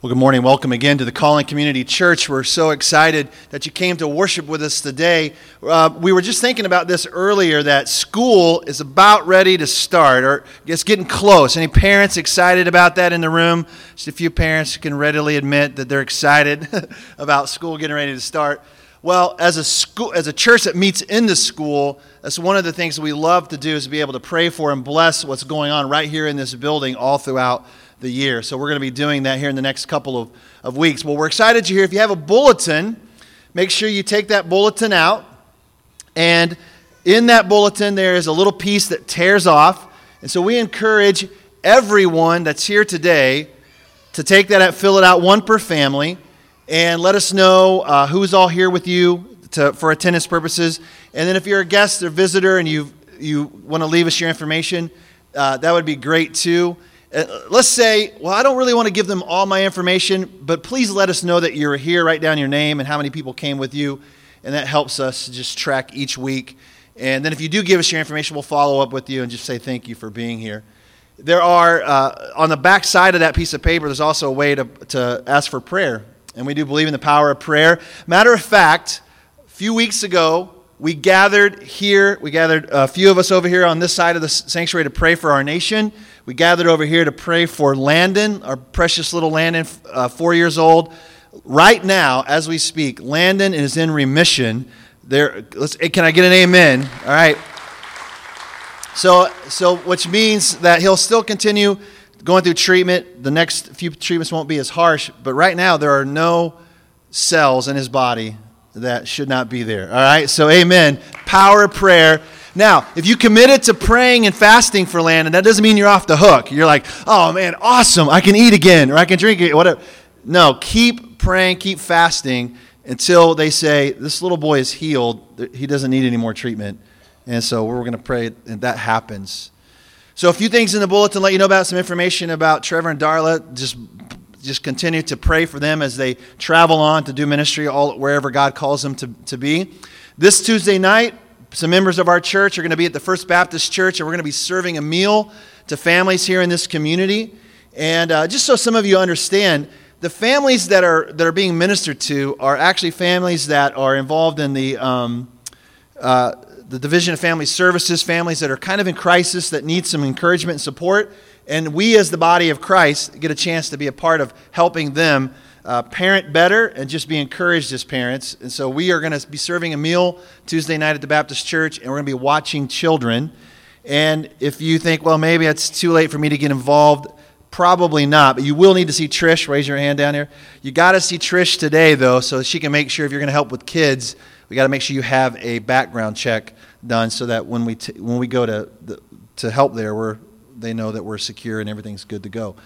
Well, good morning. Welcome again to the Calling Community Church. We're so excited that you came to worship with us today. Uh, we were just thinking about this earlier that school is about ready to start, or it's getting close. Any parents excited about that in the room? Just a few parents can readily admit that they're excited about school getting ready to start. Well, as a school, as a church that meets in the school, that's one of the things we love to do is be able to pray for and bless what's going on right here in this building all throughout the year. So we're going to be doing that here in the next couple of, of weeks. Well, we're excited you're here. If you have a bulletin, make sure you take that bulletin out. And in that bulletin, there is a little piece that tears off. And so we encourage everyone that's here today to take that out, fill it out, one per family, and let us know uh, who's all here with you to, for attendance purposes. And then if you're a guest or visitor and you you want to leave us your information, uh, that would be great too. Uh, let's say, well, I don't really want to give them all my information, but please let us know that you're here. Write down your name and how many people came with you, and that helps us just track each week. And then if you do give us your information, we'll follow up with you and just say thank you for being here. There are, uh, on the back side of that piece of paper, there's also a way to, to ask for prayer. And we do believe in the power of prayer. Matter of fact, a few weeks ago, we gathered here, we gathered a few of us over here on this side of the sanctuary to pray for our nation. We gathered over here to pray for Landon, our precious little Landon, uh, four years old. Right now, as we speak, Landon is in remission. There, let's, can I get an amen? All right. So, so which means that he'll still continue going through treatment. The next few treatments won't be as harsh, but right now there are no cells in his body that should not be there. All right. So, amen. Power of prayer. Now, if you committed to praying and fasting for Landon, that doesn't mean you're off the hook. You're like, oh man, awesome, I can eat again or I can drink it, whatever. No, keep praying, keep fasting until they say, this little boy is healed. He doesn't need any more treatment. And so we're going to pray and that happens. So a few things in the bulletin let you know about some information about Trevor and Darla. Just just continue to pray for them as they travel on to do ministry all wherever God calls them to, to be. This Tuesday night, some members of our church are going to be at the First Baptist Church, and we're going to be serving a meal to families here in this community. And uh, just so some of you understand, the families that are, that are being ministered to are actually families that are involved in the, um, uh, the Division of Family Services, families that are kind of in crisis that need some encouragement and support. And we, as the body of Christ, get a chance to be a part of helping them uh, parent better and just be encouraged as parents. And so we are going to be serving a meal Tuesday night at the Baptist Church, and we're going to be watching children. And if you think, well, maybe it's too late for me to get involved, probably not. But you will need to see Trish. Raise your hand down here. You got to see Trish today, though, so she can make sure if you're going to help with kids, we got to make sure you have a background check done so that when we t- when we go to the, to help there, we're they know that we're secure and everything's good to go.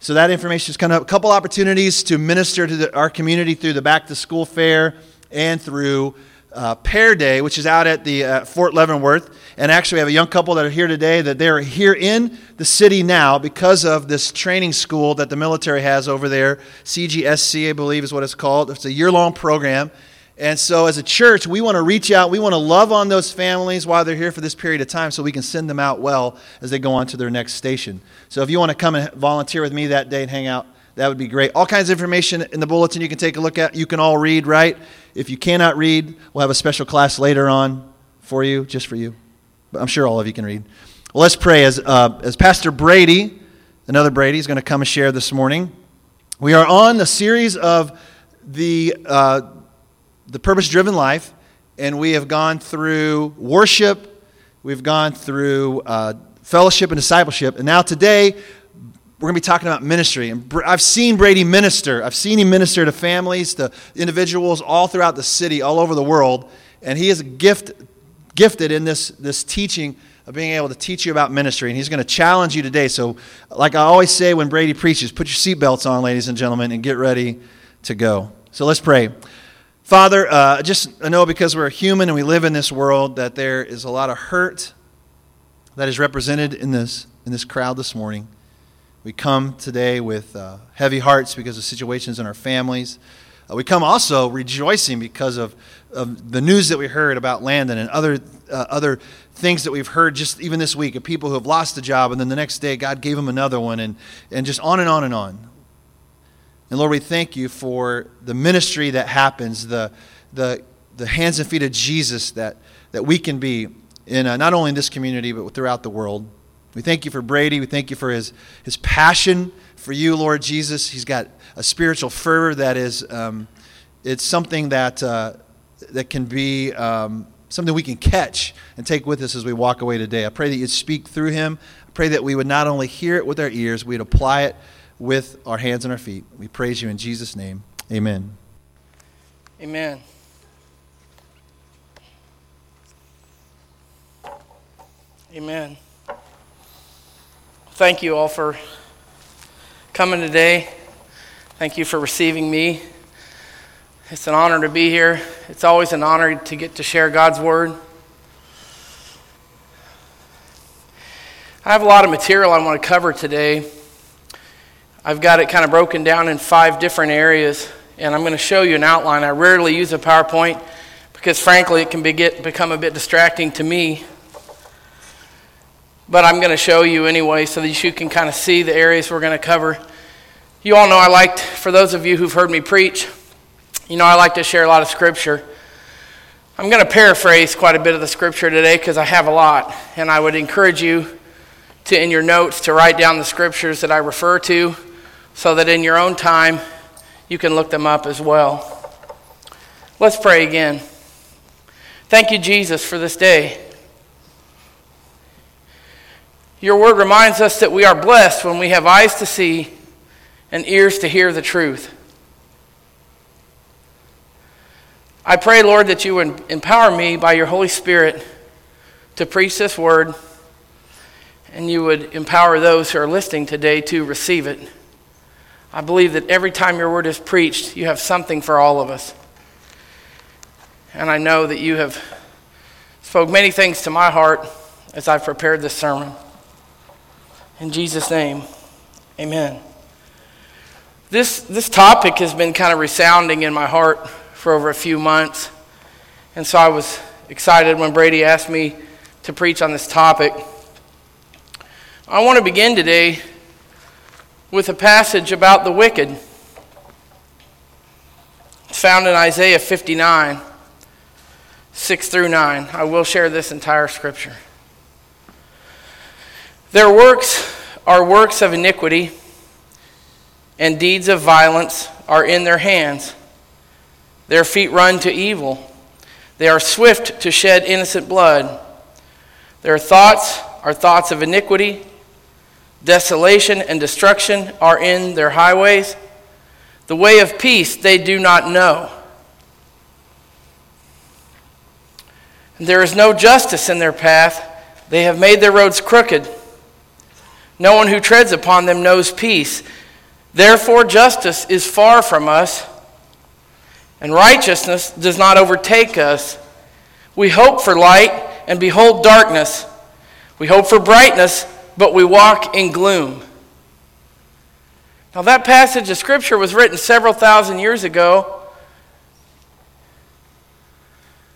So that information is coming up. A couple opportunities to minister to the, our community through the back to school fair and through uh, Pear Day, which is out at the uh, Fort Leavenworth. And actually, we have a young couple that are here today that they're here in the city now because of this training school that the military has over there. CGSC, I believe, is what it's called. It's a year long program. And so, as a church, we want to reach out. We want to love on those families while they're here for this period of time so we can send them out well as they go on to their next station. So, if you want to come and volunteer with me that day and hang out, that would be great. All kinds of information in the bulletin you can take a look at. You can all read, right? If you cannot read, we'll have a special class later on for you, just for you. But I'm sure all of you can read. Well, let's pray. As, uh, as Pastor Brady, another Brady, is going to come and share this morning, we are on a series of the. Uh, the purpose driven life, and we have gone through worship, we've gone through uh, fellowship and discipleship, and now today we're going to be talking about ministry. And I've seen Brady minister. I've seen him minister to families, to individuals all throughout the city, all over the world. And he is gift, gifted in this, this teaching of being able to teach you about ministry. And he's going to challenge you today. So, like I always say when Brady preaches, put your seatbelts on, ladies and gentlemen, and get ready to go. So let's pray. Father, uh, just I know because we're human and we live in this world that there is a lot of hurt that is represented in this, in this crowd this morning. We come today with uh, heavy hearts because of situations in our families. Uh, we come also rejoicing because of, of the news that we heard about Landon and other, uh, other things that we've heard just even this week of people who have lost a job and then the next day God gave them another one and, and just on and on and on. And Lord, we thank you for the ministry that happens, the, the, the hands and feet of Jesus that, that we can be in uh, not only in this community, but throughout the world. We thank you for Brady. We thank you for his, his passion for you, Lord Jesus. He's got a spiritual fervor that is, um, it's something that, uh, that can be um, something we can catch and take with us as we walk away today. I pray that you'd speak through him. I pray that we would not only hear it with our ears, we'd apply it with our hands and our feet. We praise you in Jesus' name. Amen. Amen. Amen. Thank you all for coming today. Thank you for receiving me. It's an honor to be here. It's always an honor to get to share God's Word. I have a lot of material I want to cover today. I've got it kind of broken down in five different areas, and I'm going to show you an outline. I rarely use a PowerPoint because, frankly, it can be get, become a bit distracting to me. But I'm going to show you anyway so that you can kind of see the areas we're going to cover. You all know I liked, for those of you who've heard me preach, you know, I like to share a lot of scripture. I'm going to paraphrase quite a bit of the scripture today because I have a lot. And I would encourage you to, in your notes, to write down the scriptures that I refer to so that in your own time you can look them up as well. Let's pray again. Thank you, Jesus, for this day. Your word reminds us that we are blessed when we have eyes to see and ears to hear the truth. I pray, Lord, that you would empower me by your Holy Spirit to preach this word, and you would empower those who are listening today to receive it. I believe that every time your word is preached, you have something for all of us. And I know that you have spoke many things to my heart as I've prepared this sermon. In Jesus' name, amen. This, this topic has been kind of resounding in my heart for over a few months. And so I was excited when Brady asked me to preach on this topic. I want to begin today with a passage about the wicked. It's found in Isaiah 59, 6 through 9. I will share this entire scripture. Their works are works of iniquity, and deeds of violence are in their hands. Their feet run to evil. They are swift to shed innocent blood. Their thoughts are thoughts of iniquity. Desolation and destruction are in their highways. The way of peace they do not know. There is no justice in their path. They have made their roads crooked. No one who treads upon them knows peace. Therefore, justice is far from us and righteousness does not overtake us. We hope for light and behold darkness. We hope for brightness, but we walk in gloom. Now, that passage of Scripture was written several thousand years ago.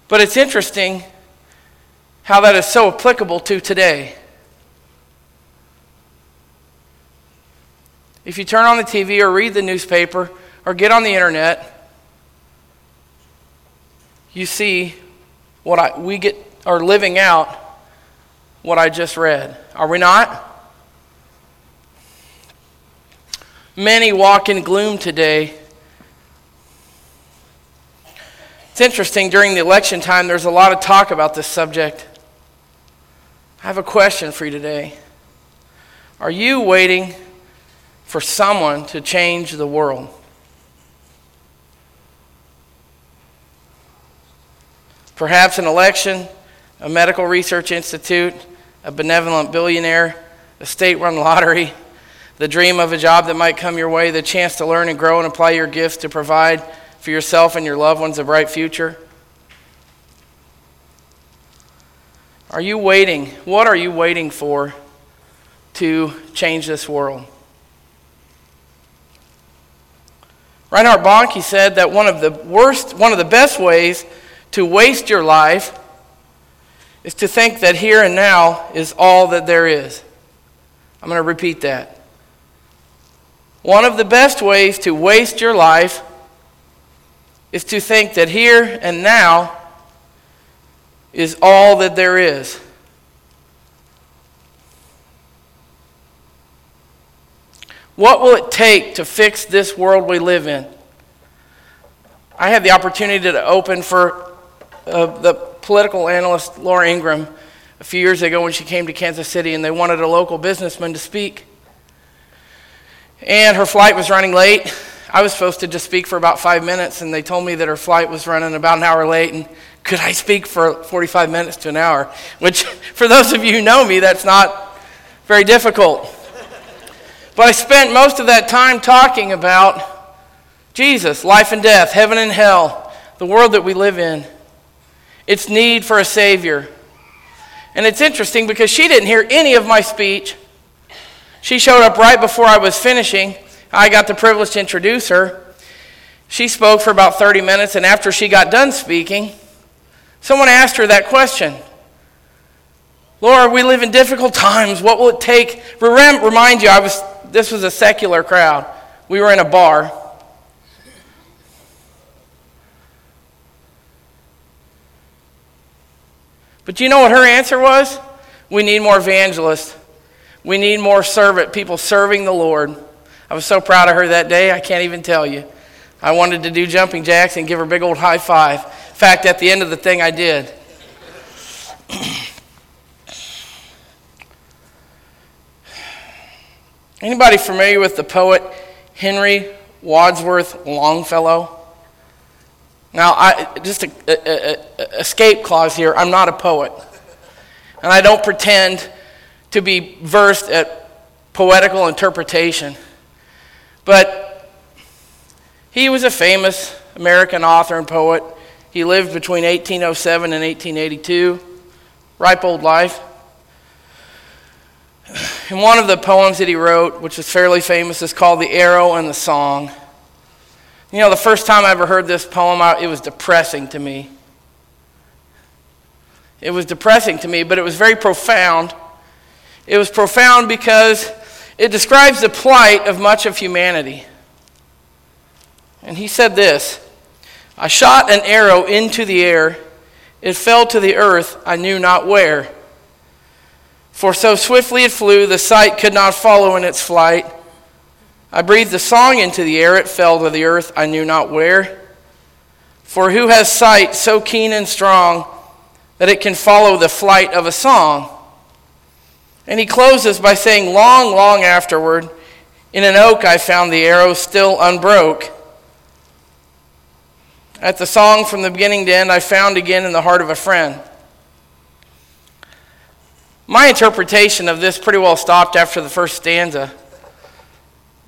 But it's interesting how that is so applicable to today. If you turn on the TV or read the newspaper or get on the internet, you see what I, we get are living out what I just read. Are we not? Many walk in gloom today. It's interesting, during the election time, there's a lot of talk about this subject. I have a question for you today. Are you waiting for someone to change the world? Perhaps an election, a medical research institute, a benevolent billionaire, a state run lottery, the dream of a job that might come your way, the chance to learn and grow and apply your gifts to provide for yourself and your loved ones a bright future? Are you waiting? What are you waiting for to change this world? Reinhard Bonnke said that one of the worst, one of the best ways to waste your life is to think that here and now is all that there is. I'm going to repeat that. One of the best ways to waste your life is to think that here and now is all that there is. What will it take to fix this world we live in? I had the opportunity to open for uh, the political analyst Laura Ingraham a few years ago when she came to Kansas City and they wanted a local businessman to speak. And her flight was running late. I was supposed to just speak for about five minutes, and they told me that her flight was running about an hour late, and could I speak for 45 minutes to an hour? Which, for those of you who know me, that's not very difficult. But I spent most of that time talking about Jesus, life and death, heaven and hell, the world that we live in, its need for a Savior. And it's interesting because she didn't hear any of my speech. She showed up right before I was finishing. I got the privilege to introduce her. She spoke for about 30 minutes, and after she got done speaking, someone asked her that question Laura, we live in difficult times. What will it take? Remind you, I was this was a secular crowd. We were in a bar. But you know what her answer was? We need more evangelists. We need more servant people serving the Lord. I was so proud of her that day, I can't even tell you. I wanted to do jumping jacks and give her a big old high five. In fact, at the end of the thing, I did. Anybody familiar with the poet Henry Wadsworth Longfellow? Now, I, just a, a, a, escape clause here. I'm not a poet, and I don't pretend to be versed at poetical interpretation. But he was a famous American author and poet. He lived between 1807 and 1882. Ripe old life. In one of the poems that he wrote, which is fairly famous, is called The Arrow and the Song. You know, the first time I ever heard this poem, it was depressing to me. It was depressing to me, but it was very profound. It was profound because it describes the plight of much of humanity. And he said this I shot an arrow into the air, it fell to the earth, I knew not where. For so swiftly it flew, the sight could not follow in its flight. I breathed a song into the air, it fell to the earth, I knew not where. For who has sight so keen and strong that it can follow the flight of a song? And he closes by saying, Long, long afterward, in an oak I found the arrow still unbroke. At the song from the beginning to end, I found again in the heart of a friend. My interpretation of this pretty well stopped after the first stanza.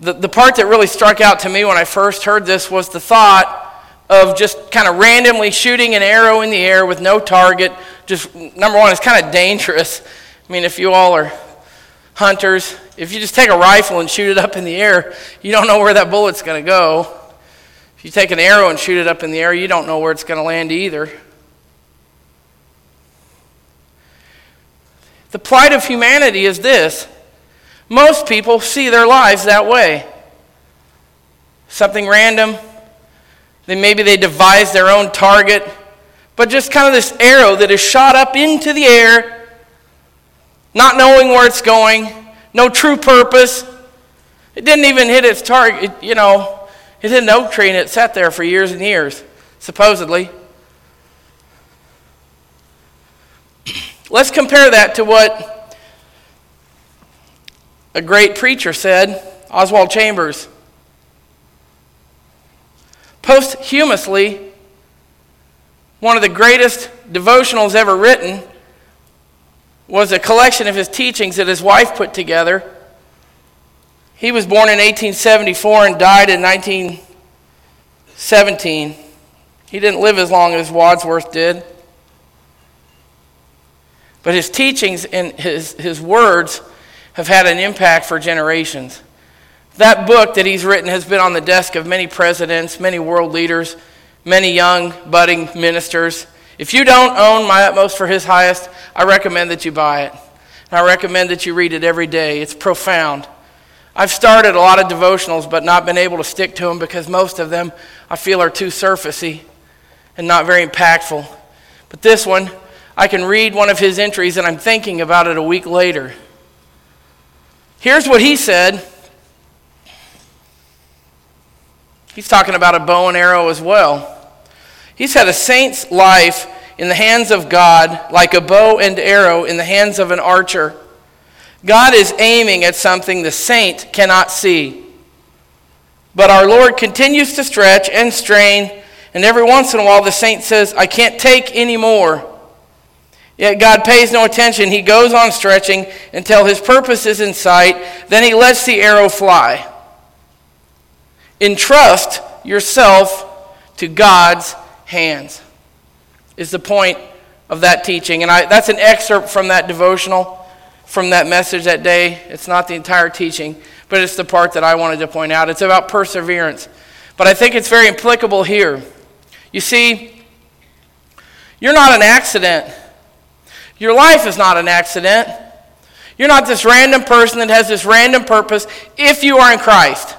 The, the part that really struck out to me when I first heard this was the thought of just kind of randomly shooting an arrow in the air with no target. Just, number one, it's kind of dangerous. I mean, if you all are hunters, if you just take a rifle and shoot it up in the air, you don't know where that bullet's going to go. If you take an arrow and shoot it up in the air, you don't know where it's going to land either. The plight of humanity is this most people see their lives that way. Something random, then maybe they devise their own target, but just kind of this arrow that is shot up into the air, not knowing where it's going, no true purpose. It didn't even hit its target, it, you know, it hit an oak tree and it sat there for years and years, supposedly. Let's compare that to what a great preacher said, Oswald Chambers. Posthumously, one of the greatest devotionals ever written was a collection of his teachings that his wife put together. He was born in 1874 and died in 1917. He didn't live as long as Wadsworth did. But his teachings and his, his words have had an impact for generations. That book that he's written has been on the desk of many presidents, many world leaders, many young, budding ministers. If you don't own My Utmost for His Highest, I recommend that you buy it. And I recommend that you read it every day. It's profound. I've started a lot of devotionals, but not been able to stick to them because most of them I feel are too surfacey and not very impactful. But this one, I can read one of his entries and I'm thinking about it a week later. Here's what he said. He's talking about a bow and arrow as well. He said, A saint's life in the hands of God, like a bow and arrow in the hands of an archer. God is aiming at something the saint cannot see. But our Lord continues to stretch and strain, and every once in a while the saint says, I can't take any more. Yet God pays no attention. He goes on stretching until his purpose is in sight. Then he lets the arrow fly. Entrust yourself to God's hands, is the point of that teaching. And I, that's an excerpt from that devotional from that message that day. It's not the entire teaching, but it's the part that I wanted to point out. It's about perseverance. But I think it's very applicable here. You see, you're not an accident. Your life is not an accident. You're not this random person that has this random purpose if you are in Christ.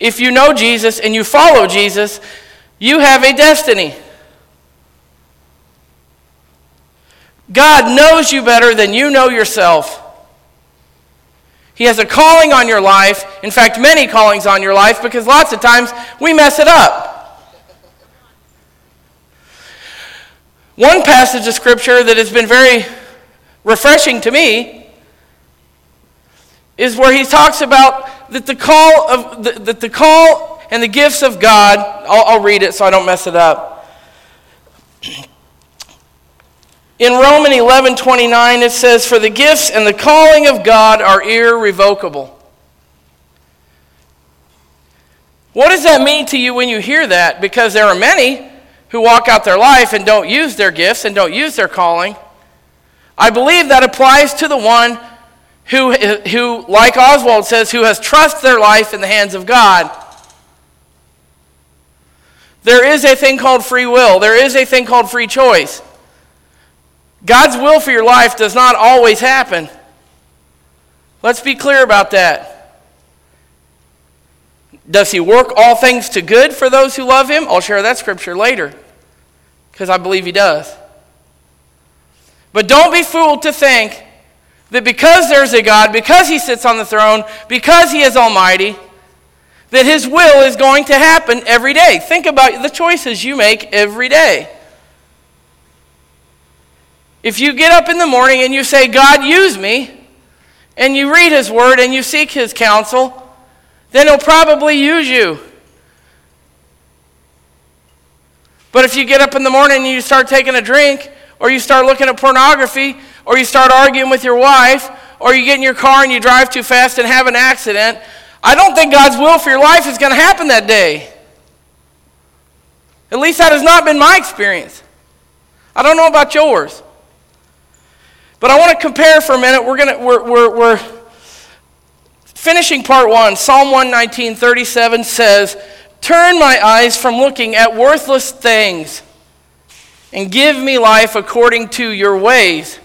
If you know Jesus and you follow Jesus, you have a destiny. God knows you better than you know yourself. He has a calling on your life. In fact, many callings on your life because lots of times we mess it up. One passage of scripture that has been very refreshing to me is where he talks about that the call of the, that the call and the gifts of God. I'll, I'll read it so I don't mess it up. In Romans 11 29, it says, For the gifts and the calling of God are irrevocable. What does that mean to you when you hear that? Because there are many who walk out their life and don't use their gifts and don't use their calling. I believe that applies to the one who, who like Oswald says, who has trust their life in the hands of God. There is a thing called free will, there is a thing called free choice. God's will for your life does not always happen. Let's be clear about that. Does he work all things to good for those who love him? I'll share that scripture later because I believe he does. But don't be fooled to think that because there's a God, because he sits on the throne, because he is almighty, that his will is going to happen every day. Think about the choices you make every day. If you get up in the morning and you say, God, use me, and you read His Word and you seek His counsel, then He'll probably use you. But if you get up in the morning and you start taking a drink, or you start looking at pornography, or you start arguing with your wife, or you get in your car and you drive too fast and have an accident, I don't think God's will for your life is going to happen that day. At least that has not been my experience. I don't know about yours. But I want to compare for a minute. We're, gonna, we're, we're, we're finishing part one. Psalm 119, 37 says, Turn my eyes from looking at worthless things and give me life according to your ways.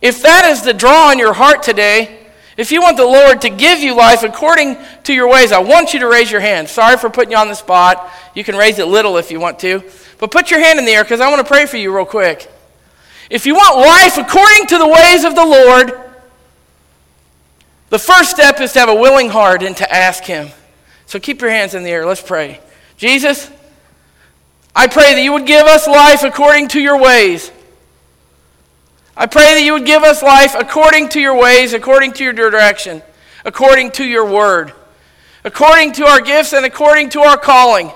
If that is the draw on your heart today, if you want the Lord to give you life according to your ways, I want you to raise your hand. Sorry for putting you on the spot. You can raise it little if you want to. But put your hand in the air because I want to pray for you real quick. If you want life according to the ways of the Lord, the first step is to have a willing heart and to ask Him. So keep your hands in the air. Let's pray. Jesus, I pray that you would give us life according to your ways. I pray that you would give us life according to your ways, according to your direction, according to your word, according to our gifts, and according to our calling.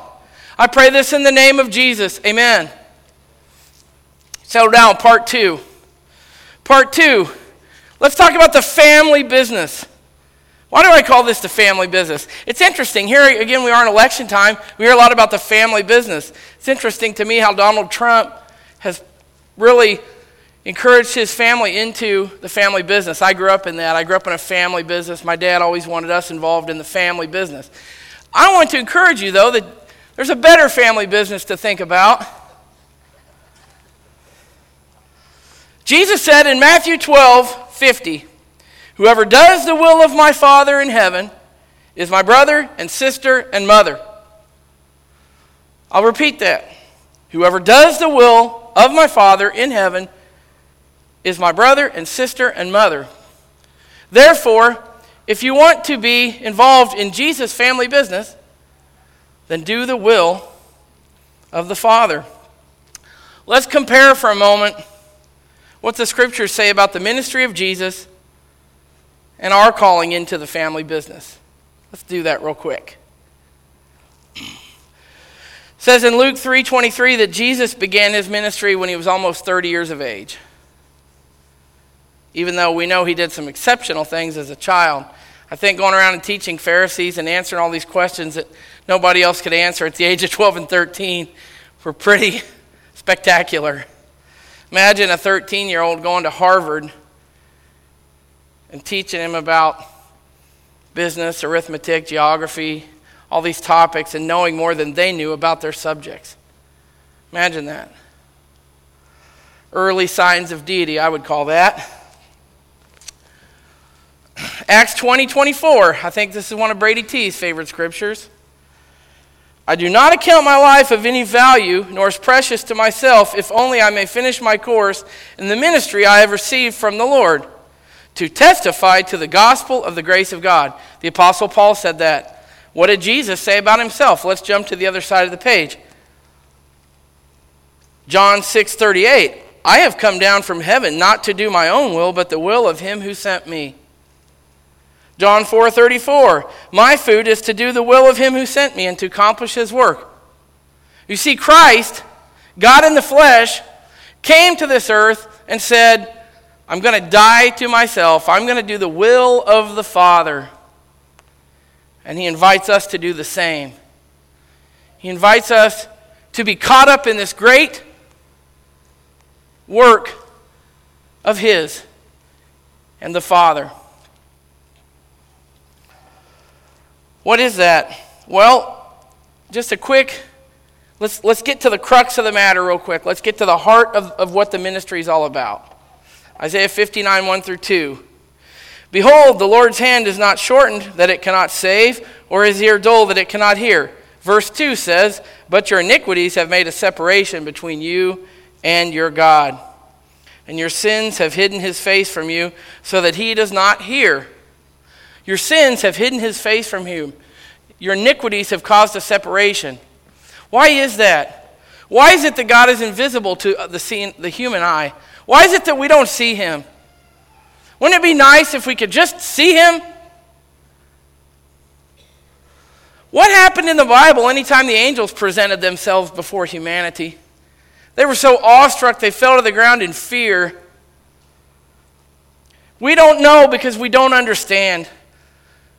I pray this in the name of Jesus. Amen. Settle down, part two. Part two. Let's talk about the family business. Why do I call this the family business? It's interesting. Here again, we are in election time. We hear a lot about the family business. It's interesting to me how Donald Trump has really encouraged his family into the family business. I grew up in that. I grew up in a family business. My dad always wanted us involved in the family business. I want to encourage you, though, that there's a better family business to think about. Jesus said in Matthew 12 50, Whoever does the will of my Father in heaven is my brother and sister and mother. I'll repeat that. Whoever does the will of my Father in heaven is my brother and sister and mother. Therefore, if you want to be involved in Jesus' family business, then do the will of the Father. Let's compare for a moment what the scriptures say about the ministry of Jesus and our calling into the family business. Let's do that real quick. It says in Luke 3:23 that Jesus began his ministry when he was almost 30 years of age. Even though we know he did some exceptional things as a child. I think going around and teaching Pharisees and answering all these questions that nobody else could answer at the age of 12 and 13 were pretty spectacular. Imagine a 13 year old going to Harvard and teaching him about business, arithmetic, geography, all these topics, and knowing more than they knew about their subjects. Imagine that. Early signs of deity, I would call that. Acts 20 24. I think this is one of Brady T's favorite scriptures. I do not account my life of any value, nor as precious to myself, if only I may finish my course in the ministry I have received from the Lord, to testify to the gospel of the grace of God. The Apostle Paul said that. What did Jesus say about himself? Let's jump to the other side of the page. John 6 38. I have come down from heaven not to do my own will, but the will of him who sent me. John 4:34 My food is to do the will of him who sent me and to accomplish his work. You see Christ, God in the flesh, came to this earth and said, I'm going to die to myself. I'm going to do the will of the Father. And he invites us to do the same. He invites us to be caught up in this great work of his and the Father. What is that? Well, just a quick, let's, let's get to the crux of the matter real quick. Let's get to the heart of, of what the ministry is all about. Isaiah 59, 1 through 2. Behold, the Lord's hand is not shortened that it cannot save, or his ear dull that it cannot hear. Verse 2 says, But your iniquities have made a separation between you and your God. And your sins have hidden his face from you, so that he does not hear. Your sins have hidden his face from you. Your iniquities have caused a separation. Why is that? Why is it that God is invisible to the, the human eye? Why is it that we don't see him? Wouldn't it be nice if we could just see him? What happened in the Bible anytime the angels presented themselves before humanity? They were so awestruck they fell to the ground in fear. We don't know because we don't understand.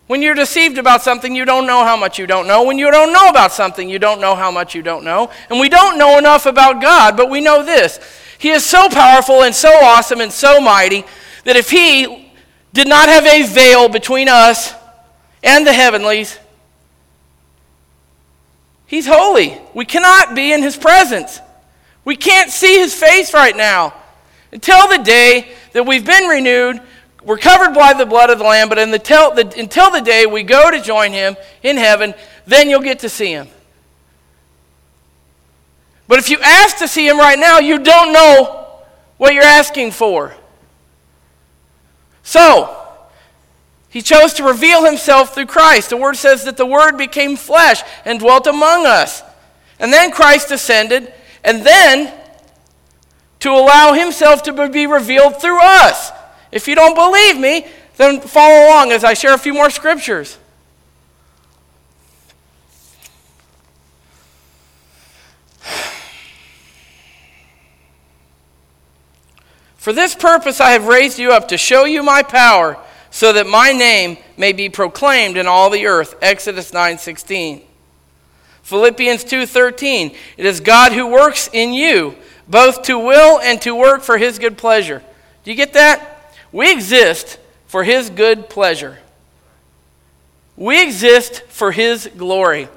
When you're deceived about something, you don't know how much you don't know. When you don't know about something, you don't know how much you don't know. And we don't know enough about God, but we know this He is so powerful and so awesome and so mighty that if He did not have a veil between us and the heavenlies, He's holy. We cannot be in His presence. We can't see His face right now. Until the day that we've been renewed we're covered by the blood of the Lamb, but until the, until the day we go to join him in heaven, then you'll get to see him. But if you ask to see him right now, you don't know what you're asking for. So, he chose to reveal himself through Christ. The word says that the word became flesh and dwelt among us. And then Christ ascended, and then to allow himself to be revealed through us. If you don't believe me, then follow along as I share a few more scriptures. For this purpose I have raised you up to show you my power, so that my name may be proclaimed in all the earth. Exodus 9:16. Philippians 2:13. It is God who works in you both to will and to work for his good pleasure. Do you get that? We exist for His good pleasure. We exist for His glory.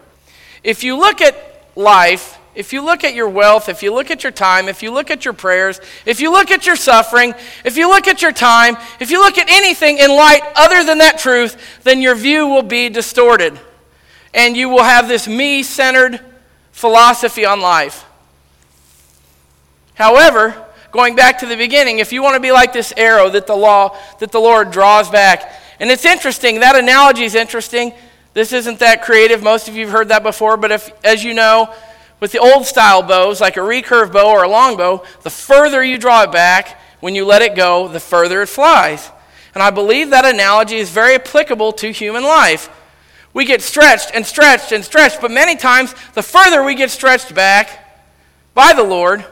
If you look at life if you look at your wealth, if you look at your time, if you look at your prayers, if you look at your suffering, if you look at your time, if you look at anything in light other than that truth, then your view will be distorted. And you will have this me centered philosophy on life. However, going back to the beginning, if you want to be like this arrow that the law, that the Lord draws back, and it's interesting, that analogy is interesting. This isn't that creative. Most of you have heard that before, but if, as you know, with the old style bows, like a recurve bow or a long bow, the further you draw it back, when you let it go, the further it flies. And I believe that analogy is very applicable to human life. We get stretched and stretched and stretched, but many times, the further we get stretched back by the Lord,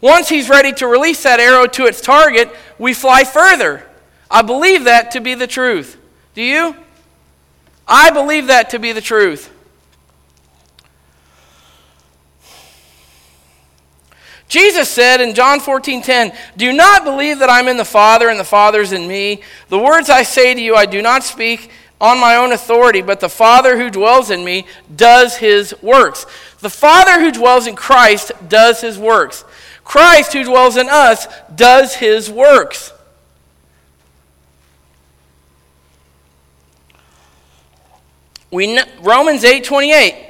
once He's ready to release that arrow to its target, we fly further. I believe that to be the truth. Do you? I believe that to be the truth. Jesus said in John 14:10, Do not believe that I'm in the Father and the Father's in me. The words I say to you, I do not speak on my own authority, but the Father who dwells in me does his works. The Father who dwells in Christ does his works. Christ who dwells in us does his works. We know, Romans 8:28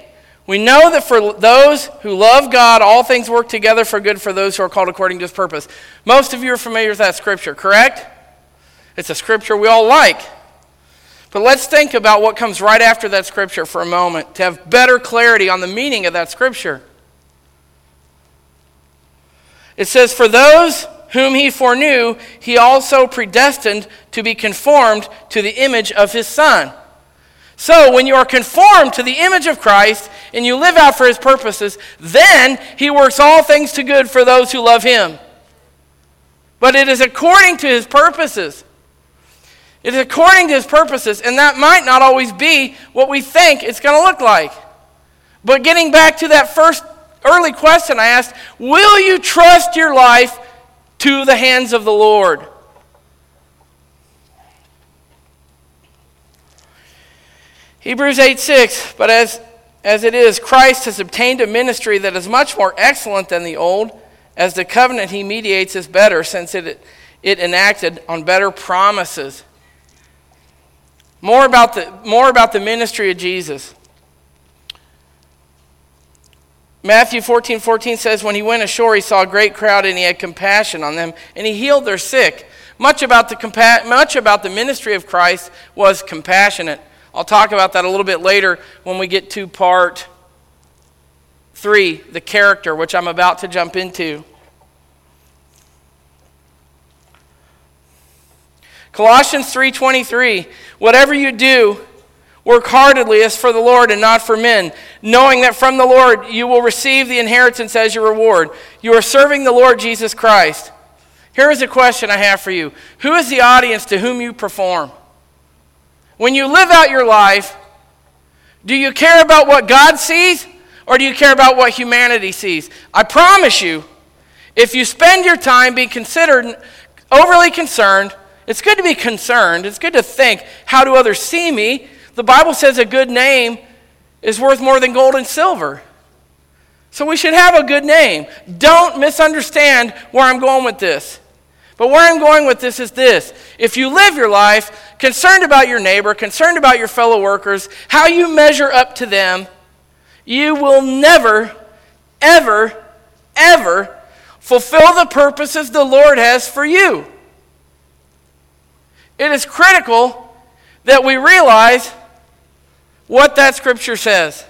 we know that for those who love God, all things work together for good for those who are called according to his purpose. Most of you are familiar with that scripture, correct? It's a scripture we all like. But let's think about what comes right after that scripture for a moment to have better clarity on the meaning of that scripture. It says, For those whom he foreknew, he also predestined to be conformed to the image of his Son so, when you are conformed to the image of Christ and you live out for his purposes, then he works all things to good for those who love him. But it is according to his purposes. It is according to his purposes, and that might not always be what we think it's going to look like. But getting back to that first early question I asked, will you trust your life to the hands of the Lord? Hebrews 8 6, but as, as it is, Christ has obtained a ministry that is much more excellent than the old, as the covenant he mediates is better, since it, it enacted on better promises. More about, the, more about the ministry of Jesus. Matthew 14 14 says, When he went ashore, he saw a great crowd and he had compassion on them, and he healed their sick. Much about the, compa- much about the ministry of Christ was compassionate. I'll talk about that a little bit later when we get to part three, the character, which I'm about to jump into. Colossians 3:23 Whatever you do work heartedly as for the Lord and not for men knowing that from the Lord you will receive the inheritance as your reward you are serving the Lord Jesus Christ Here is a question I have for you Who is the audience to whom you perform when you live out your life, do you care about what God sees or do you care about what humanity sees? I promise you, if you spend your time being considered overly concerned, it's good to be concerned. It's good to think, how do others see me? The Bible says a good name is worth more than gold and silver. So we should have a good name. Don't misunderstand where I'm going with this. But where I'm going with this is this. If you live your life concerned about your neighbor, concerned about your fellow workers, how you measure up to them, you will never, ever, ever fulfill the purposes the Lord has for you. It is critical that we realize what that scripture says.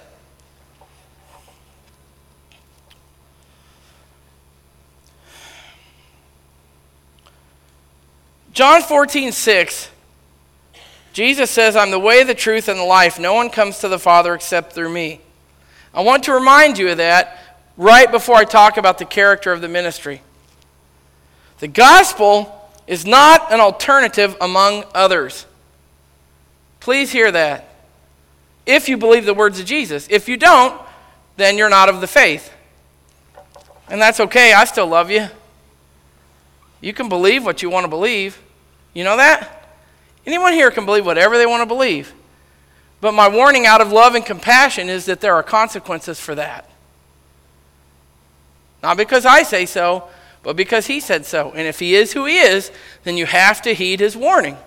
John 14, 6, Jesus says, I'm the way, the truth, and the life. No one comes to the Father except through me. I want to remind you of that right before I talk about the character of the ministry. The gospel is not an alternative among others. Please hear that. If you believe the words of Jesus. If you don't, then you're not of the faith. And that's okay. I still love you. You can believe what you want to believe. You know that? Anyone here can believe whatever they want to believe. But my warning out of love and compassion is that there are consequences for that. Not because I say so, but because he said so. And if he is who he is, then you have to heed his warning.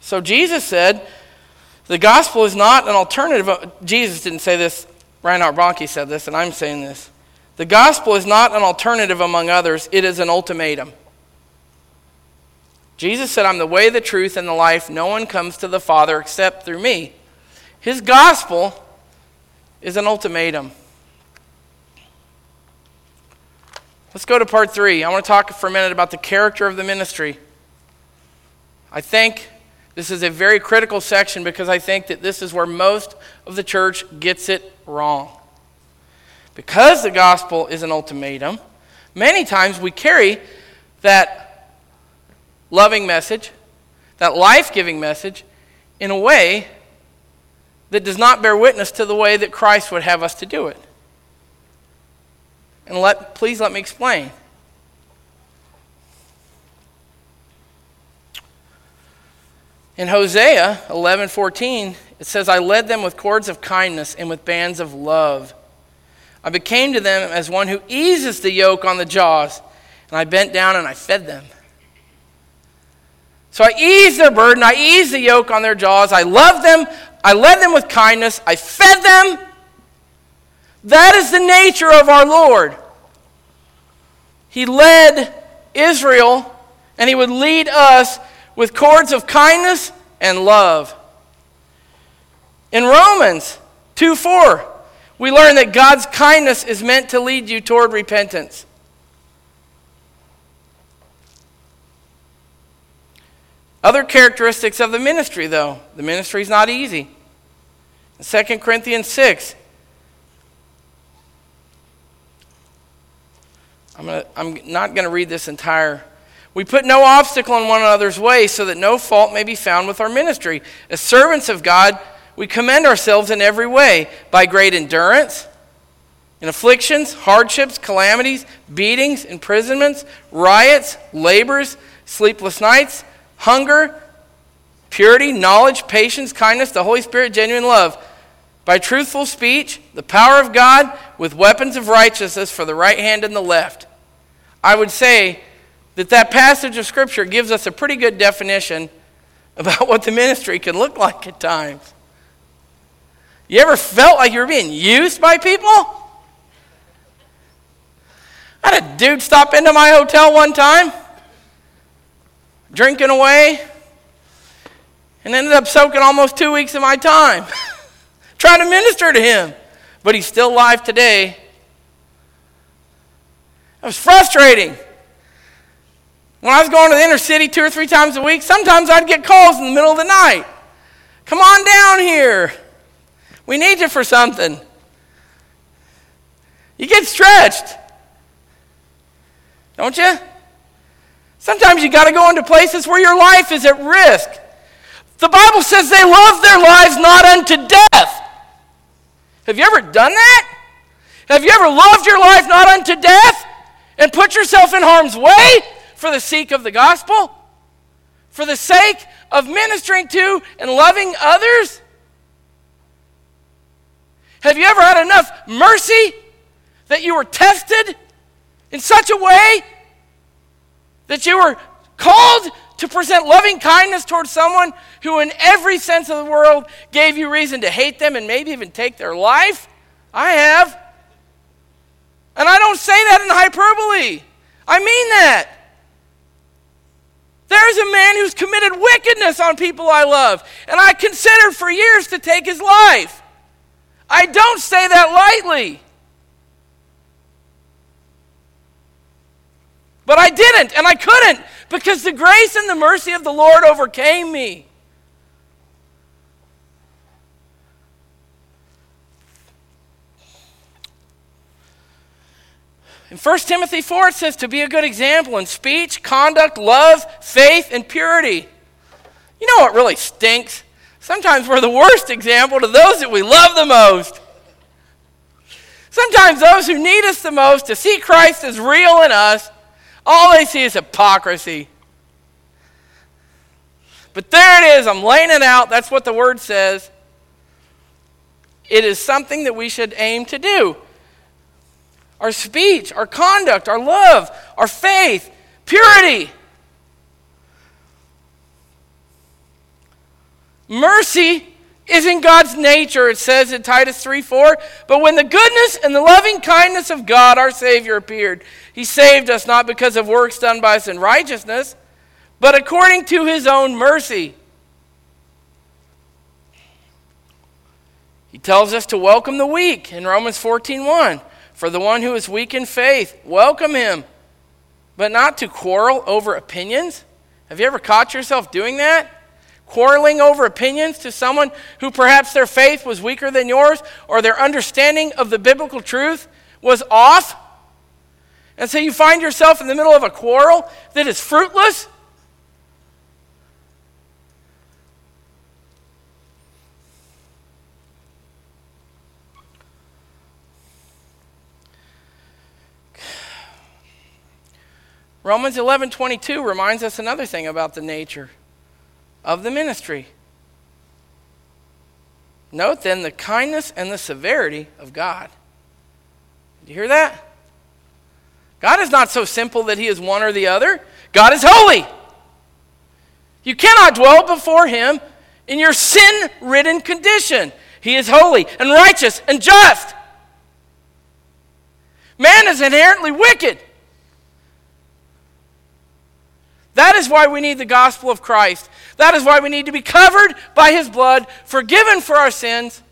So Jesus said, the gospel is not an alternative. Uh, Jesus didn't say this. Reinhard Bonnke said this, and I'm saying this. The gospel is not an alternative among others, it is an ultimatum. Jesus said, I'm the way, the truth, and the life. No one comes to the Father except through me. His gospel is an ultimatum. Let's go to part three. I want to talk for a minute about the character of the ministry. I think this is a very critical section because I think that this is where most of the church gets it wrong. Because the gospel is an ultimatum, many times we carry that loving message, that life giving message, in a way that does not bear witness to the way that Christ would have us to do it. And let, please let me explain. In Hosea 11:14, it says, "I led them with cords of kindness and with bands of love. I became to them as one who eases the yoke on the jaws, and I bent down and I fed them." So I eased their burden, I eased the yoke on their jaws, I loved them, I led them with kindness, I fed them. That is the nature of our Lord. He led Israel, and He would lead us with cords of kindness and love. In Romans 2 4, we learn that God's kindness is meant to lead you toward repentance. Other characteristics of the ministry, though. The ministry is not easy. In 2 Corinthians 6, I'm, gonna, I'm not going to read this entire we put no obstacle in one another's way so that no fault may be found with our ministry. As servants of God, we commend ourselves in every way by great endurance, in afflictions, hardships, calamities, beatings, imprisonments, riots, labors, sleepless nights, hunger, purity, knowledge, patience, kindness, the Holy Spirit, genuine love. By truthful speech, the power of God, with weapons of righteousness for the right hand and the left. I would say that that passage of Scripture gives us a pretty good definition about what the ministry can look like at times. You ever felt like you were being used by people? I had a dude stop into my hotel one time, drinking away, and ended up soaking almost two weeks of my time trying to minister to him. But he's still alive today. It was frustrating. When I was going to the inner city two or three times a week, sometimes I'd get calls in the middle of the night. Come on down here. We need you for something. You get stretched. Don't you? Sometimes you got to go into places where your life is at risk. The Bible says they love their lives not unto death. Have you ever done that? Have you ever loved your life not unto death and put yourself in harm's way? For the sake of the gospel? For the sake of ministering to and loving others? Have you ever had enough mercy that you were tested in such a way that you were called to present loving kindness towards someone who, in every sense of the world, gave you reason to hate them and maybe even take their life? I have. And I don't say that in hyperbole. I mean that. There's a man who's committed wickedness on people I love, and I considered for years to take his life. I don't say that lightly. But I didn't, and I couldn't, because the grace and the mercy of the Lord overcame me. In 1 Timothy 4, it says to be a good example in speech, conduct, love, faith, and purity. You know what really stinks? Sometimes we're the worst example to those that we love the most. Sometimes those who need us the most to see Christ as real in us, all they see is hypocrisy. But there it is. I'm laying it out. That's what the word says. It is something that we should aim to do. Our speech, our conduct, our love, our faith, purity. Mercy is in God's nature, it says in Titus 3 4. But when the goodness and the loving kindness of God, our Savior, appeared, He saved us not because of works done by us in righteousness, but according to His own mercy. He tells us to welcome the weak in Romans 14 1. For the one who is weak in faith, welcome him, but not to quarrel over opinions. Have you ever caught yourself doing that? quarreling over opinions to someone who perhaps their faith was weaker than yours or their understanding of the biblical truth was off. And so you find yourself in the middle of a quarrel that is fruitless. Romans 11:22 reminds us another thing about the nature of the ministry. Note then the kindness and the severity of God. Do you hear that? God is not so simple that he is one or the other. God is holy. You cannot dwell before him in your sin ridden condition. He is holy and righteous and just. Man is inherently wicked. That is why we need the gospel of Christ. That is why we need to be covered by his blood, forgiven for our sins,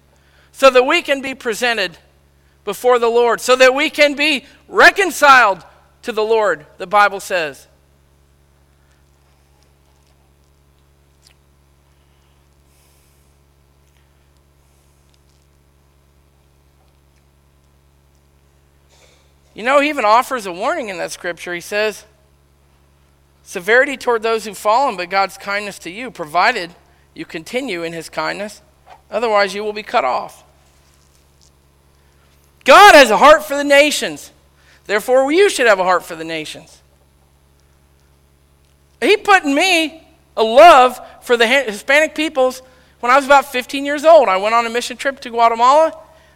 so that we can be presented before the Lord, so that we can be reconciled to the Lord, the Bible says. You know, he even offers a warning in that scripture. He says, Severity toward those who've fallen, but God's kindness to you, provided you continue in his kindness. Otherwise, you will be cut off. God has a heart for the nations. Therefore, you should have a heart for the nations. He put in me a love for the Hispanic peoples when I was about 15 years old. I went on a mission trip to Guatemala.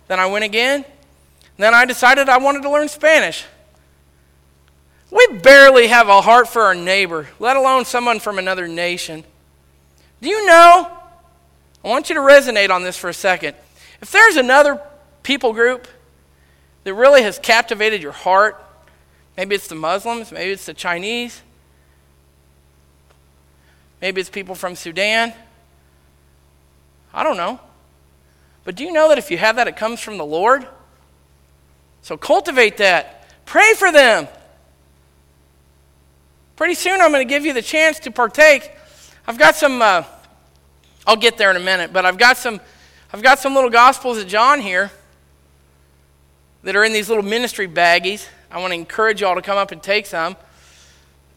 Then I went again. Then I decided I wanted to learn Spanish. We barely have a heart for our neighbor, let alone someone from another nation. Do you know? I want you to resonate on this for a second. If there's another people group that really has captivated your heart, maybe it's the Muslims, maybe it's the Chinese, maybe it's people from Sudan. I don't know. But do you know that if you have that, it comes from the Lord? So cultivate that. Pray for them. Pretty soon I'm going to give you the chance to partake. I've got some, uh, I'll get there in a minute, but I've got some, I've got some little Gospels of John here that are in these little ministry baggies. I want to encourage you all to come up and take some.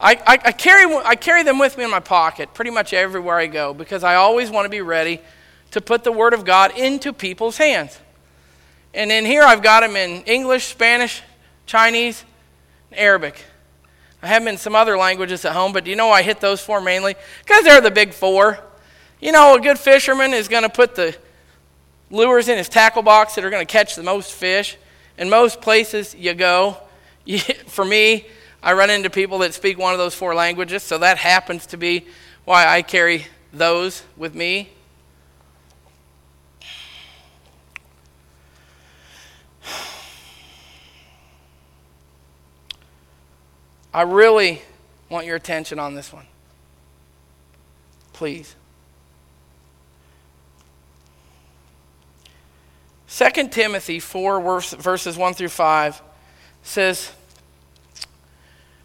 I, I, I, carry, I carry them with me in my pocket pretty much everywhere I go because I always want to be ready to put the Word of God into people's hands. And in here I've got them in English, Spanish, Chinese, and Arabic. I have them in some other languages at home, but do you know why I hit those four mainly? Because they're the big four. You know, a good fisherman is going to put the lures in his tackle box that are going to catch the most fish. In most places you go, you, for me, I run into people that speak one of those four languages, so that happens to be why I carry those with me. I really want your attention on this one. Please. 2 Timothy 4, verses 1 through 5 says,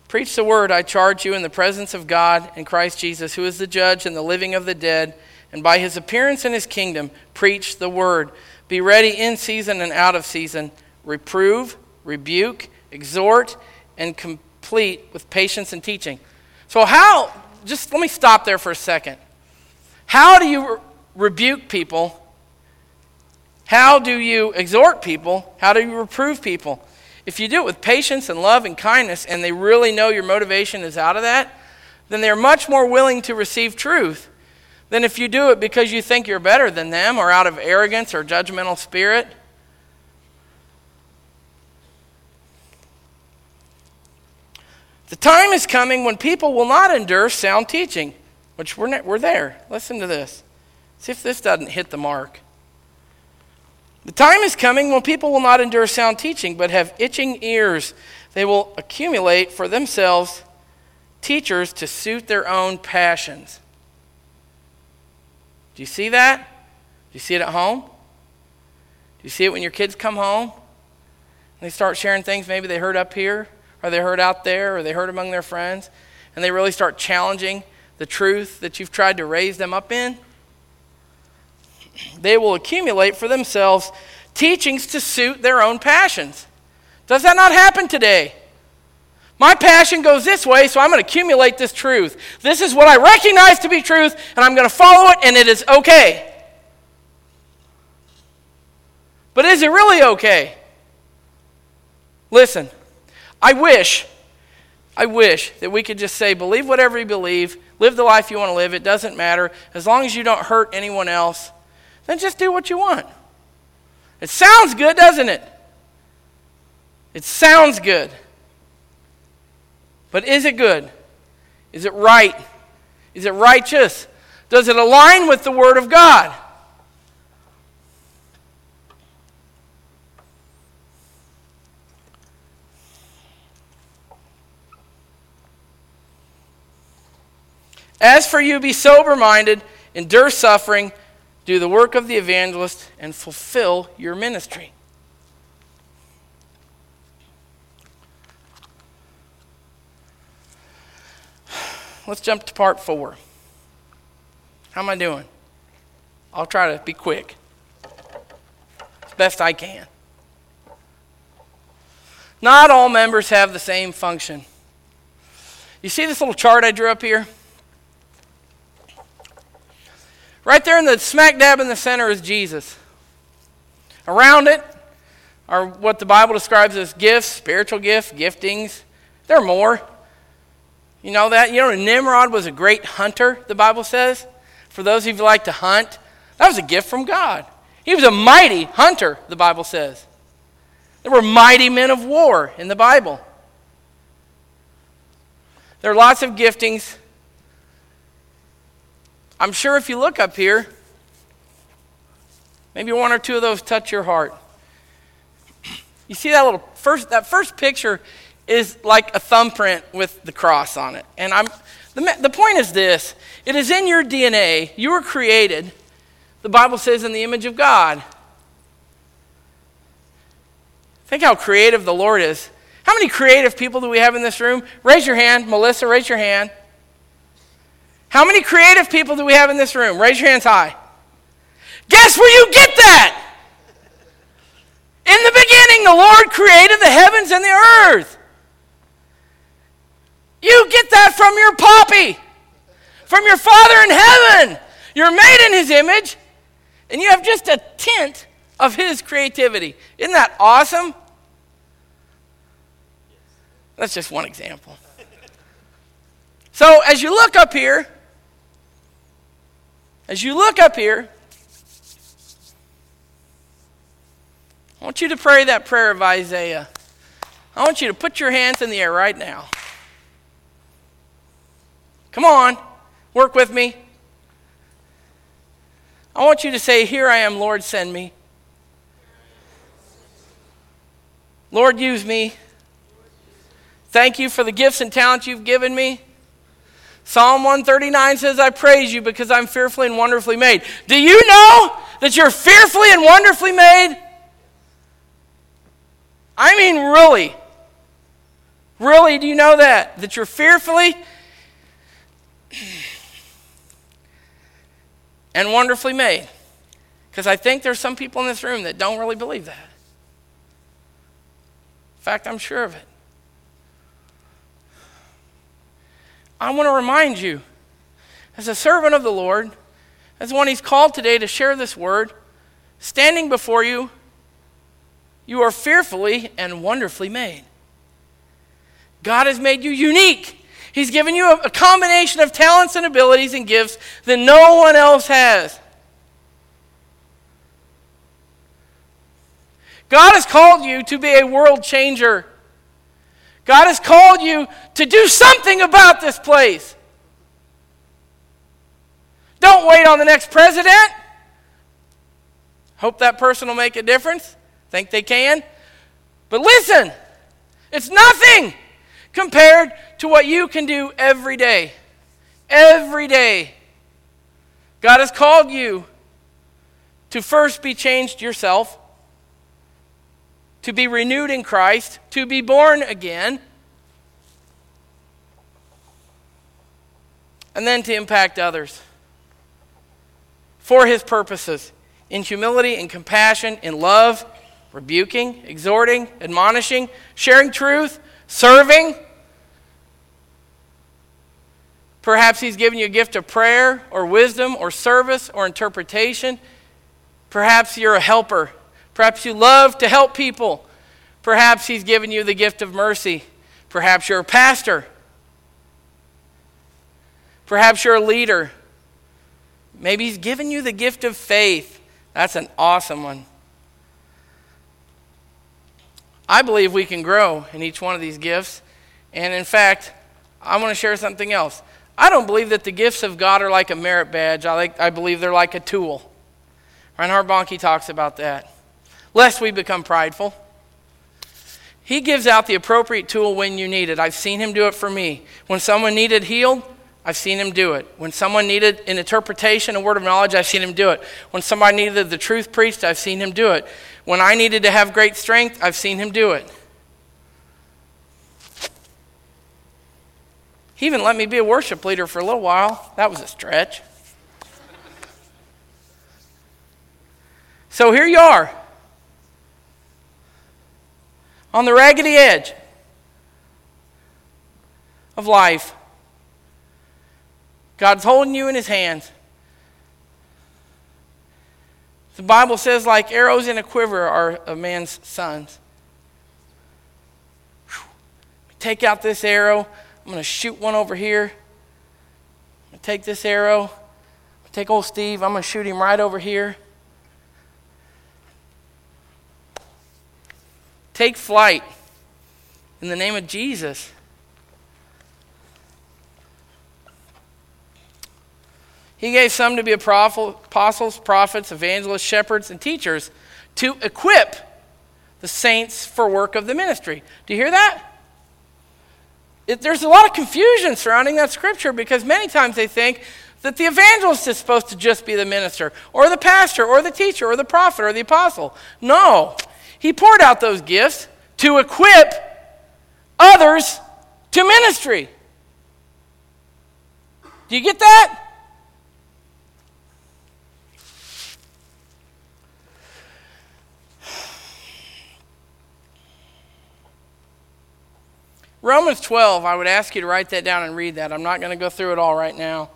Preach the word, I charge you, in the presence of God and Christ Jesus, who is the judge and the living of the dead, and by his appearance in his kingdom, preach the word. Be ready in season and out of season. Reprove, rebuke, exhort, and compel complete with patience and teaching. So, how, just let me stop there for a second. How do you re- rebuke people? How do you exhort people? How do you reprove people? If you do it with patience and love and kindness, and they really know your motivation is out of that, then they're much more willing to receive truth than if you do it because you think you're better than them or out of arrogance or judgmental spirit. The time is coming when people will not endure sound teaching, which we're, we're there. Listen to this. See if this doesn't hit the mark. The time is coming when people will not endure sound teaching, but have itching ears. They will accumulate for themselves teachers to suit their own passions. Do you see that? Do you see it at home? Do you see it when your kids come home? And they start sharing things maybe they heard up here, or they heard out there, or they heard among their friends, and they really start challenging the truth that you've tried to raise them up in? They will accumulate for themselves teachings to suit their own passions. Does that not happen today? My passion goes this way, so I'm going to accumulate this truth. This is what I recognize to be truth, and I'm going to follow it, and it is okay. But is it really okay? Listen, I wish, I wish that we could just say, believe whatever you believe, live the life you want to live, it doesn't matter. As long as you don't hurt anyone else, then just do what you want. It sounds good, doesn't it? It sounds good. But is it good? Is it right? Is it righteous? Does it align with the Word of God? As for you, be sober minded, endure suffering, do the work of the evangelist, and fulfill your ministry. Let's jump to part four. How am I doing? I'll try to be quick as best I can. Not all members have the same function. You see this little chart I drew up here? Right there in the smack dab in the center is Jesus. Around it are what the Bible describes as gifts, spiritual gifts, giftings. There are more. You know that? You know, Nimrod was a great hunter, the Bible says. For those of you who like to hunt, that was a gift from God. He was a mighty hunter, the Bible says. There were mighty men of war in the Bible. There are lots of giftings I'm sure if you look up here, maybe one or two of those touch your heart. You see that little first that first picture is like a thumbprint with the cross on it. And I'm the, the point is this it is in your DNA. You were created, the Bible says, in the image of God. Think how creative the Lord is. How many creative people do we have in this room? Raise your hand. Melissa, raise your hand. How many creative people do we have in this room? Raise your hands high. Guess where you get that? In the beginning, the Lord created the heavens and the earth. You get that from your poppy, from your Father in heaven. You're made in His image, and you have just a tint of His creativity. Isn't that awesome? That's just one example. So, as you look up here, as you look up here, I want you to pray that prayer of Isaiah. I want you to put your hands in the air right now. Come on, work with me. I want you to say, Here I am, Lord, send me. Lord, use me. Thank you for the gifts and talents you've given me. Psalm 139 says, I praise you because I'm fearfully and wonderfully made. Do you know that you're fearfully and wonderfully made? I mean, really. Really, do you know that? That you're fearfully and wonderfully made? Because I think there's some people in this room that don't really believe that. In fact, I'm sure of it. I want to remind you, as a servant of the Lord, as one He's called today to share this word, standing before you, you are fearfully and wonderfully made. God has made you unique. He's given you a, combination of talents and abilities and gifts that no one else has. God has called you to be a world changer. God has called you to do something about this place. Don't wait on the next president. Hope that person will make a difference. Think they can. But listen, it's nothing compared to what you can do every day. Every day. God has called you to first be changed yourself, to be renewed in Christ, to be born again, and then to impact others for his purposes in humility and compassion, in love, rebuking, exhorting, admonishing, sharing truth, serving. Perhaps he's given you a gift of prayer or wisdom or service or interpretation. Perhaps you're a helper. Perhaps you love to help people. Perhaps he's given you the gift of mercy. Perhaps you're a pastor. Perhaps you're a leader. Maybe he's given you the gift of faith. That's an awesome one. I believe we can grow in each one of these gifts. And in fact, I want to share something else. I don't believe that the gifts of God are like a merit badge. I, like, I believe they're like a tool. Reinhard Bonnke talks about that. Lest we become prideful. He gives out the appropriate tool when you need it. I've seen him do it for me. When someone needed healed, I've seen him do it. When someone needed an interpretation, a word of knowledge, I've seen him do it. When somebody needed the truth preached, I've seen him do it. When I needed to have great strength, I've seen him do it. He even let me be a worship leader for a little while. That was a stretch. So here you are on the raggedy edge of life. God's holding you in his hands. The Bible says, like arrows in a quiver are a man's sons. Take out this arrow. I'm going to shoot one over here. I'm going to take this arrow. Take old Steve. I'm going to shoot him right over here. Take flight in the name of Jesus. He gave some to be apostles, prophets, evangelists, shepherds, and teachers to equip the saints for work of the ministry. Do you hear that? It, there's a lot of confusion surrounding that scripture because many times they think that the evangelist is supposed to just be the minister, or the pastor, or the teacher, or the prophet, or the apostle. No. He poured out those gifts to equip others to ministry. Do you get that? Romans 12, I would ask you to write that down and read that. I'm not going to go through it all right now.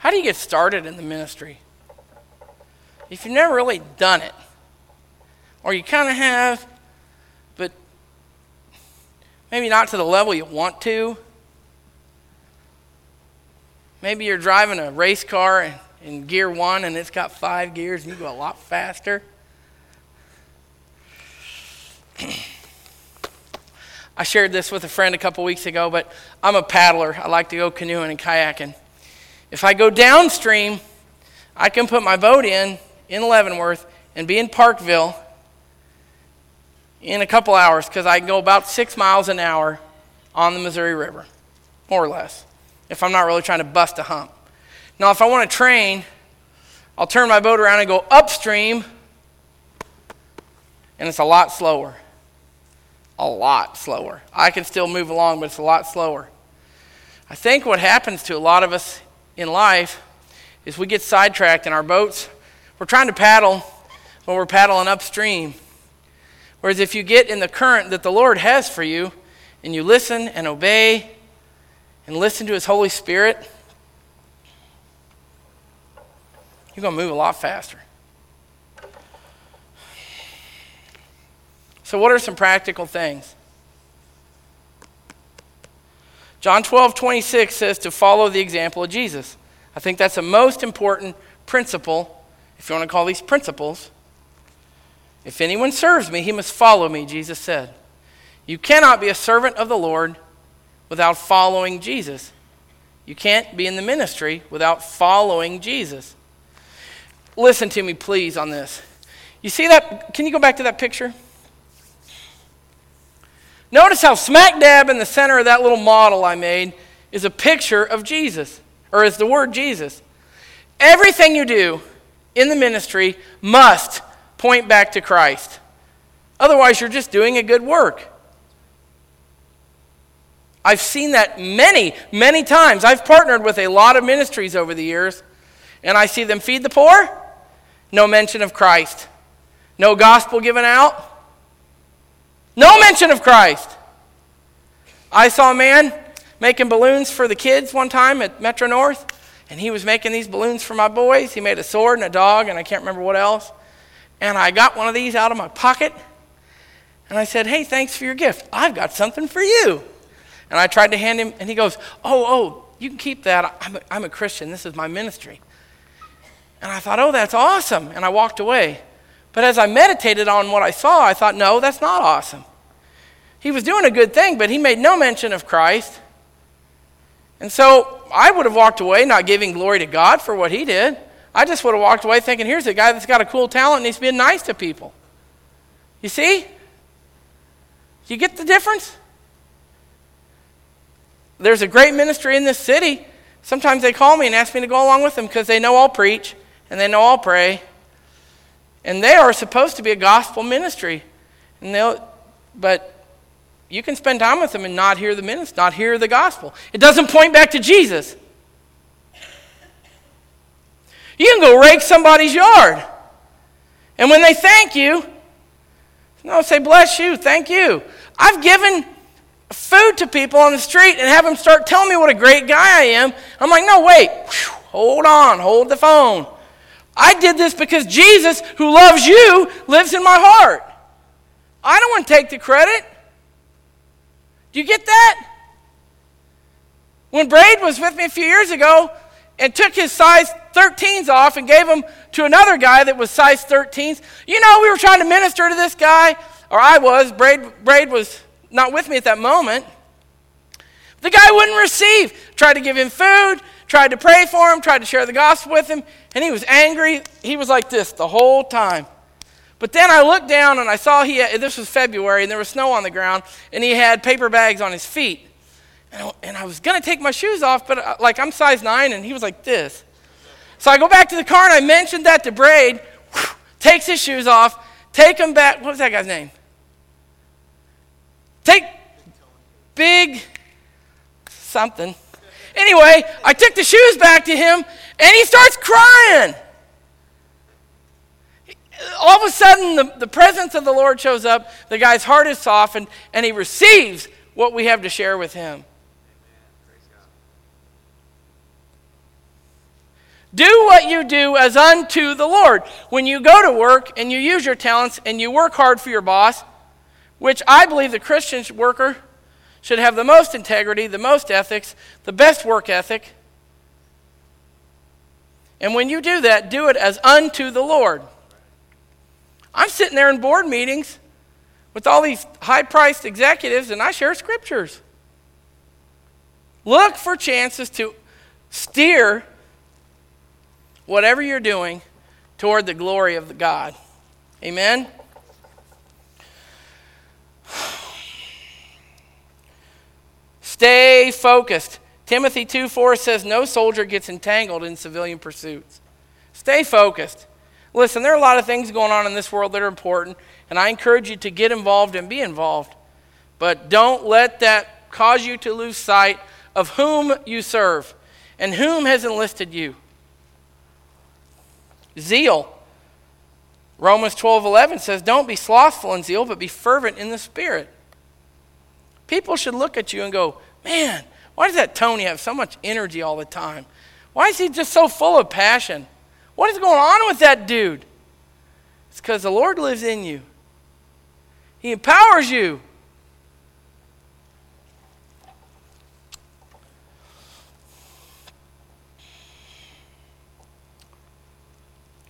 How do you get started in the ministry? If you've never really done it, or you kind of have, but maybe not to the level you want to, Maybe you're driving a race car in gear one and it's got five gears and you go a lot faster. I shared this with a friend a couple weeks ago, but I'm a paddler. I like to go canoeing and kayaking. If I go downstream, I can put my boat in in Leavenworth and be in Parkville in a couple hours because I can go about six miles an hour on the Missouri River, more or less if I'm not really trying to bust a hump. Now, if I want to train, I'll turn my boat around and go upstream, and it's a lot slower. A lot slower. I can still move along, but it's a lot slower. I think what happens to a lot of us in life is we get sidetracked in our boats. We're trying to paddle, but we're paddling upstream. Whereas if you get in the current that the Lord has for you, and you listen and obey and listen to His Holy Spirit, you're going to move a lot faster. So, what are some practical things? John 12, 26 says to follow the example of Jesus. I think that's the most important principle, if you want to call these principles. If anyone serves me, he must follow me, Jesus said. You cannot be a servant of the Lord without following Jesus. You can't be in the ministry without following Jesus. Listen to me, please, on this. You see that? Can you go back to that picture? Notice how smack dab in the center of that little model I made is a picture of Jesus, or is the word Jesus. Everything you do in the ministry must point back to Christ. Otherwise, you're just doing a good work. I've seen that many, many times. I've partnered with a lot of ministries over the years, and I see them feed the poor, no mention of Christ. No gospel given out, no mention of Christ. I saw a man making balloons for the kids one time at Metro North, and he was making these balloons for my boys. He made a sword and a dog, and I can't remember what else. And I got one of these out of my pocket, and I said, Hey, thanks for your gift. I've got something for you. And I tried to hand him, and he goes, Oh, oh, you can keep that. I'm a, I'm a Christian. This is my ministry. And I thought, Oh, that's awesome. And I walked away. But as I meditated on what I saw, I thought, No, that's not awesome. He was doing a good thing, but he made no mention of Christ. And so I would have walked away not giving glory to God for what he did. I just would have walked away thinking, here's a guy that's got a cool talent and he's being nice to people. You see? You get the difference? There's a great ministry in this city. Sometimes they call me and ask me to go along with them because they know I'll preach and they know I'll pray. And they are supposed to be a gospel ministry. And they'll, but you can spend time with them and not hear the ministry, not hear the gospel. It doesn't point back to Jesus. You can go rake somebody's yard. And when they thank you, no, say, bless you, thank you. I've given food to people on the street and have them start telling me what a great guy I am. I'm like, no, wait, Whew, hold on, hold the phone. I did this because Jesus, who loves you, lives in my heart. I don't want to take the credit. Do you get that? When Braid was with me a few years ago and took his size 13s off and gave them to another guy that was size 13s, you know, we were trying to minister to this guy, or I was. Braid, Braid was not with me at that moment. The guy wouldn't receive. Tried to give him food, tried to pray for him, tried to share the gospel with him, and he was angry. He was like this the whole time. But then I looked down and I saw he had, this was February and there was snow on the ground and he had paper bags on his feet. And I, was going to take my shoes off, but uh, like I'm size 9 and he was like this. So I go back to the car and I mentioned that to Braid, takes his shoes off, take him back. What was that guy's name? Take big something. Anyway, I took the shoes back to him and he starts crying all of a sudden, the, the presence of the Lord shows up. The guy's heart is softened, and he receives what we have to share with him. Do what you do as unto the Lord. When you go to work and you use your talents and you work hard for your boss, which I believe the Christian worker should have the most integrity, the most ethics, the best work ethic. And when you do that, do it as unto the Lord. I'm sitting there in board meetings with all these high priced executives, and I share scriptures. Look for chances to steer whatever you're doing toward the glory of the God. Amen? Stay focused. Timothy 2 4 says, No soldier gets entangled in civilian pursuits. Stay focused. Listen, there are a lot of things going on in this world that are important, and I encourage you to get involved and be involved. But don't let that cause you to lose sight of whom you serve and whom has enlisted you. Zeal. Romans 12 11 says, Don't be slothful in zeal, but be fervent in the Spirit. People should look at you and go, Man, why does that Tony have so much energy all the time? Why is he just so full of passion? What is going on with that dude? It's because the Lord lives in you, He empowers you.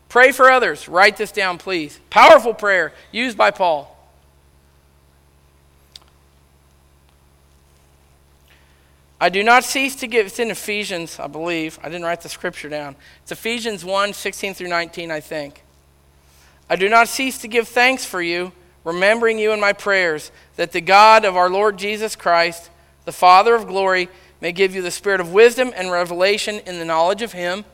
Pray for others. Write this down, please. Powerful prayer used by Paul. I do not cease to give, it's in Ephesians, I believe. I didn't write the scripture down. It's Ephesians 1 16 through 19, I think. I do not cease to give thanks for you, remembering you in my prayers, that the God of our Lord Jesus Christ, the Father of glory, may give you the spirit of wisdom and revelation in the knowledge of him,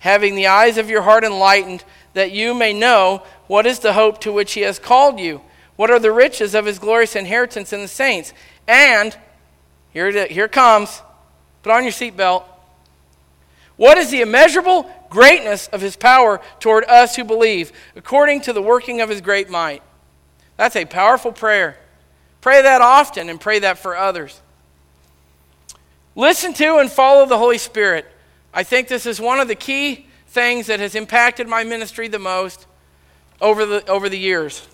having the eyes of your heart enlightened, that you may know what is the hope to which he has called you, what are the riches of his glorious inheritance in the saints, and here it, here it comes. Put on your seatbelt. What is the immeasurable greatness of his power toward us who believe, according to the working of his great might? That's a powerful prayer. Pray that often and pray that for others. Listen to and follow the Holy Spirit. I think this is one of the key things that has impacted my ministry the most over the, over the years.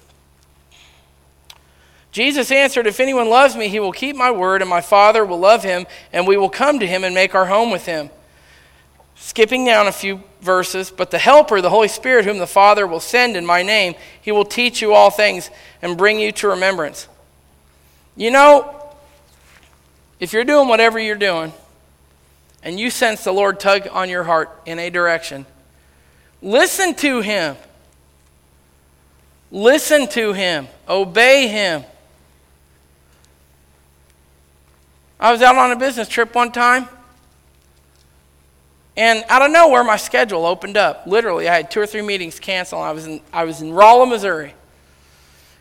Jesus answered, If anyone loves me, he will keep my word, and my Father will love him, and we will come to him and make our home with him. Skipping down a few verses, but the Helper, the Holy Spirit, whom the Father will send in my name, he will teach you all things and bring you to remembrance. You know, if you're doing whatever you're doing, and you sense the Lord tug on your heart in a direction, listen to him. Listen to him. Obey him. I was out on a business trip one time, and out of nowhere, my schedule opened up. Literally, I had two or three meetings canceled. I was in, I was in Rolla, Missouri.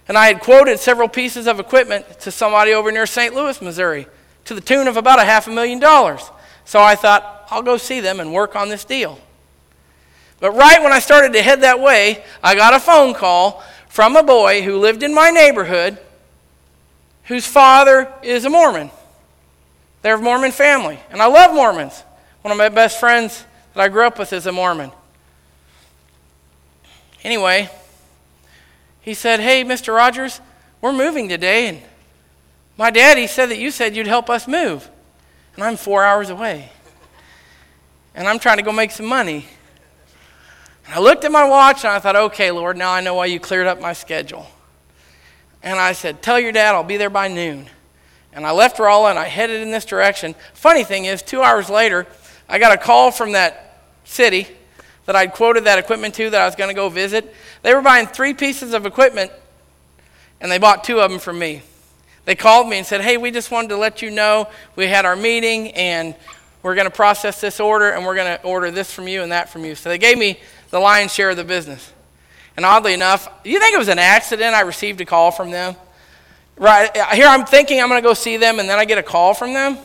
And I had quoted several pieces of equipment to somebody over near St. Louis, Missouri, to the tune of about a half a million dollars. So I thought, I'll go see them and work on this deal. But right when I started to head that way, I got a phone call from a boy who lived in my neighborhood whose father is a Mormon. They're a Mormon family. And I love Mormons. One of my best friends that I grew up with is a Mormon. Anyway, he said, Hey, Mr. Rogers, we're moving today. And my daddy said that you said you'd help us move. And I'm four hours away. And I'm trying to go make some money. And I looked at my watch and I thought, okay, Lord, now I know why you cleared up my schedule. And I said, Tell your dad I'll be there by noon. And I left Rolla and I headed in this direction. Funny thing is, two hours later, I got a call from that city that I'd quoted that equipment to that I was going to go visit. They were buying three pieces of equipment, and they bought two of them from me. They called me and said, Hey, we just wanted to let you know we had our meeting and we're going to process this order and we're going to order this from you and that from you. So they gave me the lion's share of the business. And oddly enough, you think it was an accident I received a call from them? Right here, I'm thinking I'm going to go see them, and then I get a call from them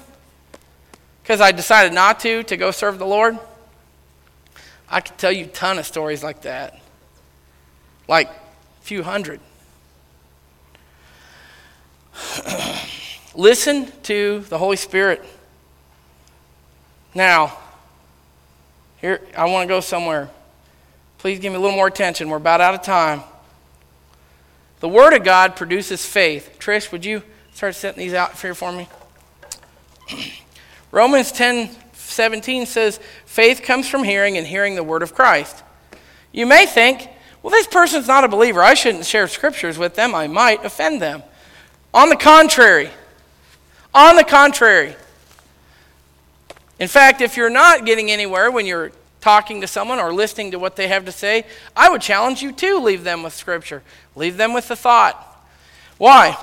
because I decided not to, to go serve the Lord. I could tell you a ton of stories like that, like a few hundred. Listen to the Holy Spirit. Now, here, I want to go somewhere. Please give me a little more attention. We're about out of time. The Word of God produces faith. Trish, would you start setting these out here for me? Romans 10 17 says, Faith comes from hearing, and hearing the Word of Christ. You may think, well, this person's not a believer. I shouldn't share scriptures with them. I might offend them. On the contrary, on the contrary. In fact, if you're not getting anywhere when you're talking to someone or listening to what they have to say, I would challenge you to leave them with Scripture. Leave them with the thought. Why?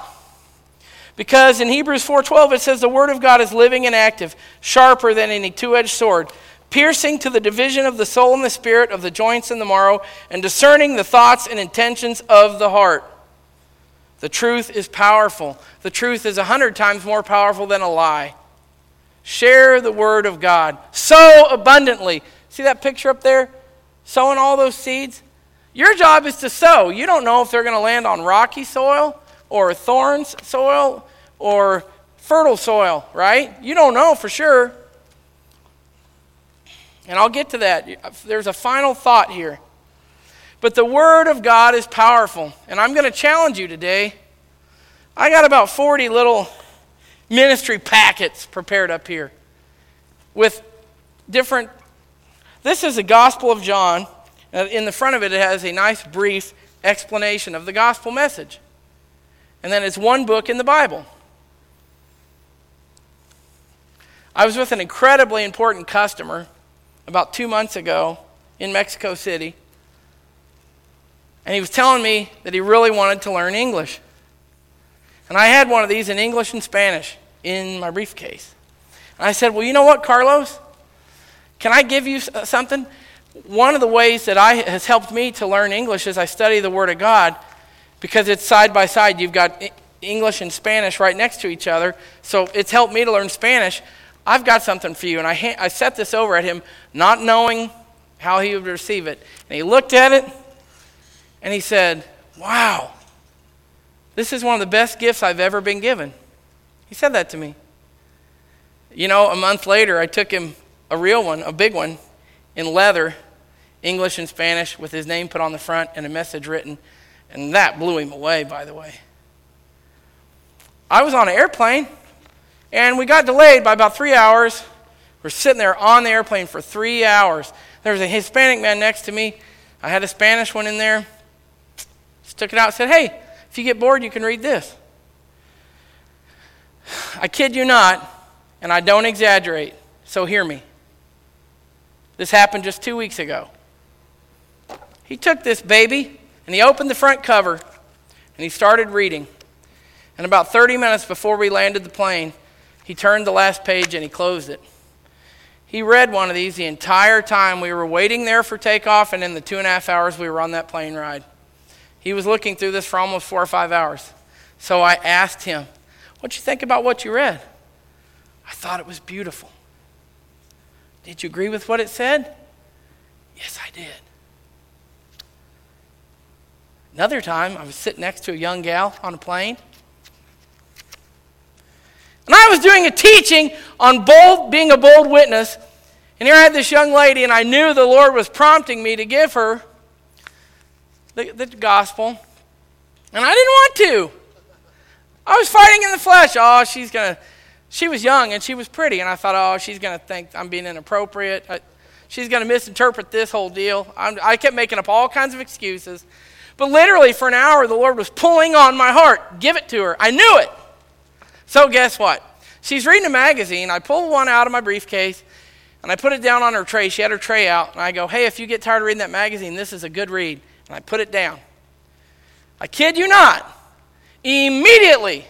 Because in Hebrews 4:12 it says the word of God is living and active, sharper than any two-edged sword, piercing to the division of the soul and the spirit, of the joints and the marrow, and discerning the thoughts and intentions of the heart. The truth is powerful. The truth is a hundred times more powerful than a lie. Share the word of God so abundantly See that picture up there? Sowing all those seeds? Your job is to sow. You don't know if they're going to land on rocky soil or thorns soil or fertile soil, right? You don't know for sure. And I'll get to that. There's a final thought here. But the Word of God is powerful. And I'm going to challenge you today. I got about 40 little ministry packets prepared up here with different this is the Gospel of John, in the front of it, it has a nice brief explanation of the gospel message. And then it's one book in the Bible. I was with an incredibly important customer about two months ago in Mexico City. And he was telling me that he really wanted to learn English. And I had one of these in English and Spanish in my briefcase. And I said, Well, you know what, Carlos? Can I give you uh, something? One of the ways that I, has helped me to learn English is I study the Word of God because it's side by side. You've got English and Spanish right next to each other. So it's helped me to learn Spanish. I've got something for you. And I, ha- I set this over at him, not knowing how he would receive it. And he looked at it and he said, Wow, this is one of the best gifts I've ever been given. He said that to me. You know, a month later, I took him a real one, a big one, in leather, English and Spanish, with his name put on the front and a message written. And that blew him away, by the way. I was on an airplane, and we got delayed by about three hours. We're sitting there on the airplane for three hours. There was a Hispanic man next to me. I had a Spanish one in there. Just took it out and said, Hey, if you get bored, you can read this. I kid you not, and I don't exaggerate, so hear me. This happened just two weeks ago. He took this baby and he opened the front cover and he started reading. And about 30 minutes before we landed the plane, he turned the last page and he closed it. He read one of these the entire time we were waiting there for takeoff and in the two and a half hours we were on that plane ride. He was looking through this for almost four or five hours. So I asked him, What'd you think about what you read? I thought it was beautiful. Did you agree with what it said? Yes, I did. Another time, I was sitting next to a young gal on a plane. And I was doing a teaching on bold, being a bold witness. And here I had this young lady, and I knew the Lord was prompting me to give her the, the gospel. And I didn't want to. I was fighting in the flesh. Oh, she's going to she was young and she was pretty, and I thought, oh, she's going to think I'm being inappropriate. I, she's going to misinterpret this whole deal. I'm, I kept making up all kinds of excuses. But literally, for an hour, the Lord was pulling on my heart. Give it to her. I knew it. So, guess what? She's reading a magazine. I pull one out of my briefcase and I put it down on her tray. She had her tray out. And I go, hey, if you get tired of reading that magazine, this is a good read. And I put it down. I kid you not. Immediately,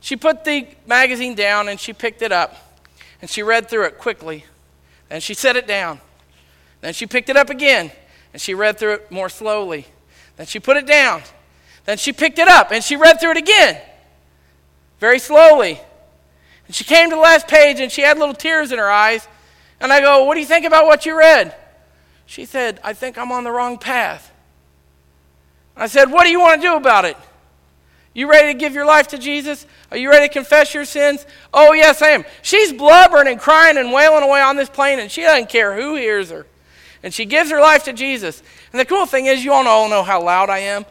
she put the magazine down and she picked it up and she read through it quickly. Then she set it down. Then she picked it up again and she read through it more slowly. Then she put it down. Then she picked it up and she read through it again very slowly. And she came to the last page and she had little tears in her eyes. And I go, What do you think about what you read? She said, I think I'm on the wrong path. I said, What do you want to do about it? You ready to give your life to Jesus? Are you ready to confess your sins? Oh, yes, I am. She's blubbering and crying and wailing away on this plane, and she doesn't care who hears her. And she gives her life to Jesus. And the cool thing is, you all know how loud I am.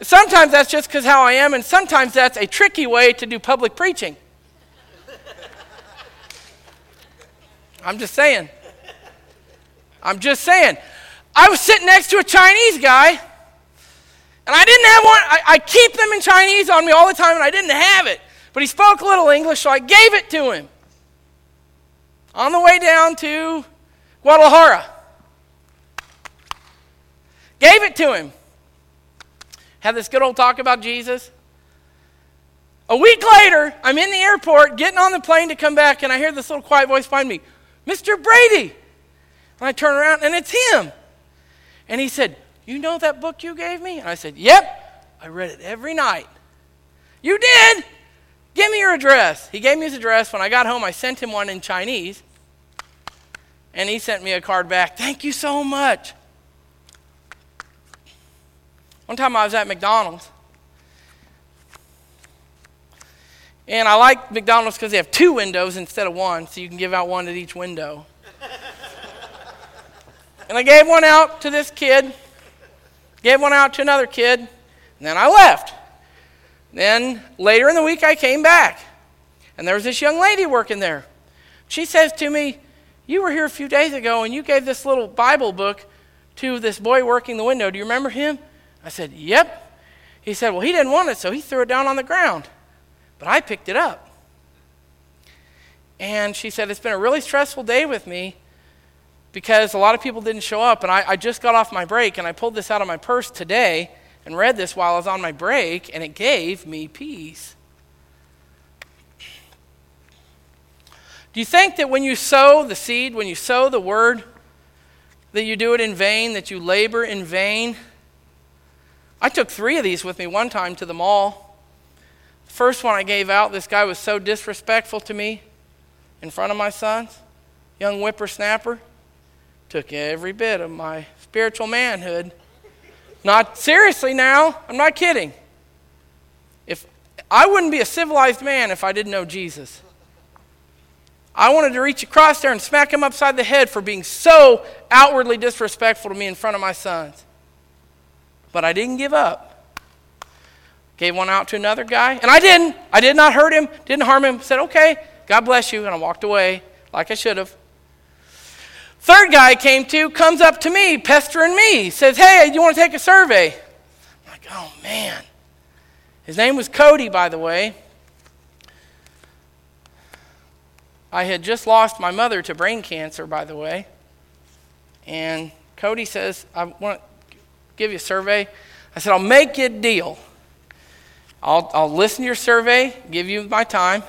Sometimes that's just because how I am, and sometimes that's a tricky way to do public preaching. I'm just saying. I'm just saying. I was sitting next to a Chinese guy and I didn't have one. I, I, keep them in Chinese on me all the time, and I didn't have it. But he spoke a little English, so I gave it to him. On the way down to Guadalajara. Gave it to him. Had this good old talk about Jesus. A week later, I'm in the airport getting on the plane to come back, and I hear this little quiet voice behind me Mr. Brady. And I turn around, and it's him. And he said, you know that book you gave me? And I said, Yep. I read it every night. You did? Give me your address. He gave me his address. When I got home, I sent him one in Chinese. And he sent me a card back. Thank you so much. One time I was at McDonald's. And I like McDonald's because they have two windows instead of one, so you can give out one at each window. and I gave one out to this kid gave one out to another kid, and then I left. Then later in the week, I came back, and there was this young lady working there. She says to me, You were here a few days ago, and you gave this little Bible book to this boy working the window. Do you remember him? I said, Yep. He said, Well, he didn't want it, so he threw it down on the ground. But I picked it up. And she said, It's been a really stressful day with me because a lot of people didn't show up. And I, I just got off my break and I pulled this out of my purse today and read this while I was on my break, and it gave me peace. Do you think that when you sow the seed, when you sow the word, that you do it in vain, that you labor in vain? I took three of these with me one time to the mall. The first one I gave out, this guy was so disrespectful to me in front of my sons, young whippersnapper. Took every bit of my spiritual manhood. Not seriously now, I'm not kidding. If I wouldn't be a civilized man if I didn't know Jesus. I wanted to reach across there and smack him upside the head for being so outwardly disrespectful to me in front of my sons. But I didn't give up. Gave one out to another guy, and I didn't. I did not hurt him, didn't harm him. Said, okay, God bless you, and I walked away like I should have. Third guy I came to comes up to me, pestering me, says, Hey, you want to take a survey? I'm like, Oh, man. His name was Cody, by the way. I had just lost my mother to brain cancer, by the way. And Cody says, I want to give you a survey. I said, I'll make you a deal. I'll, I'll listen to your survey, give you my time,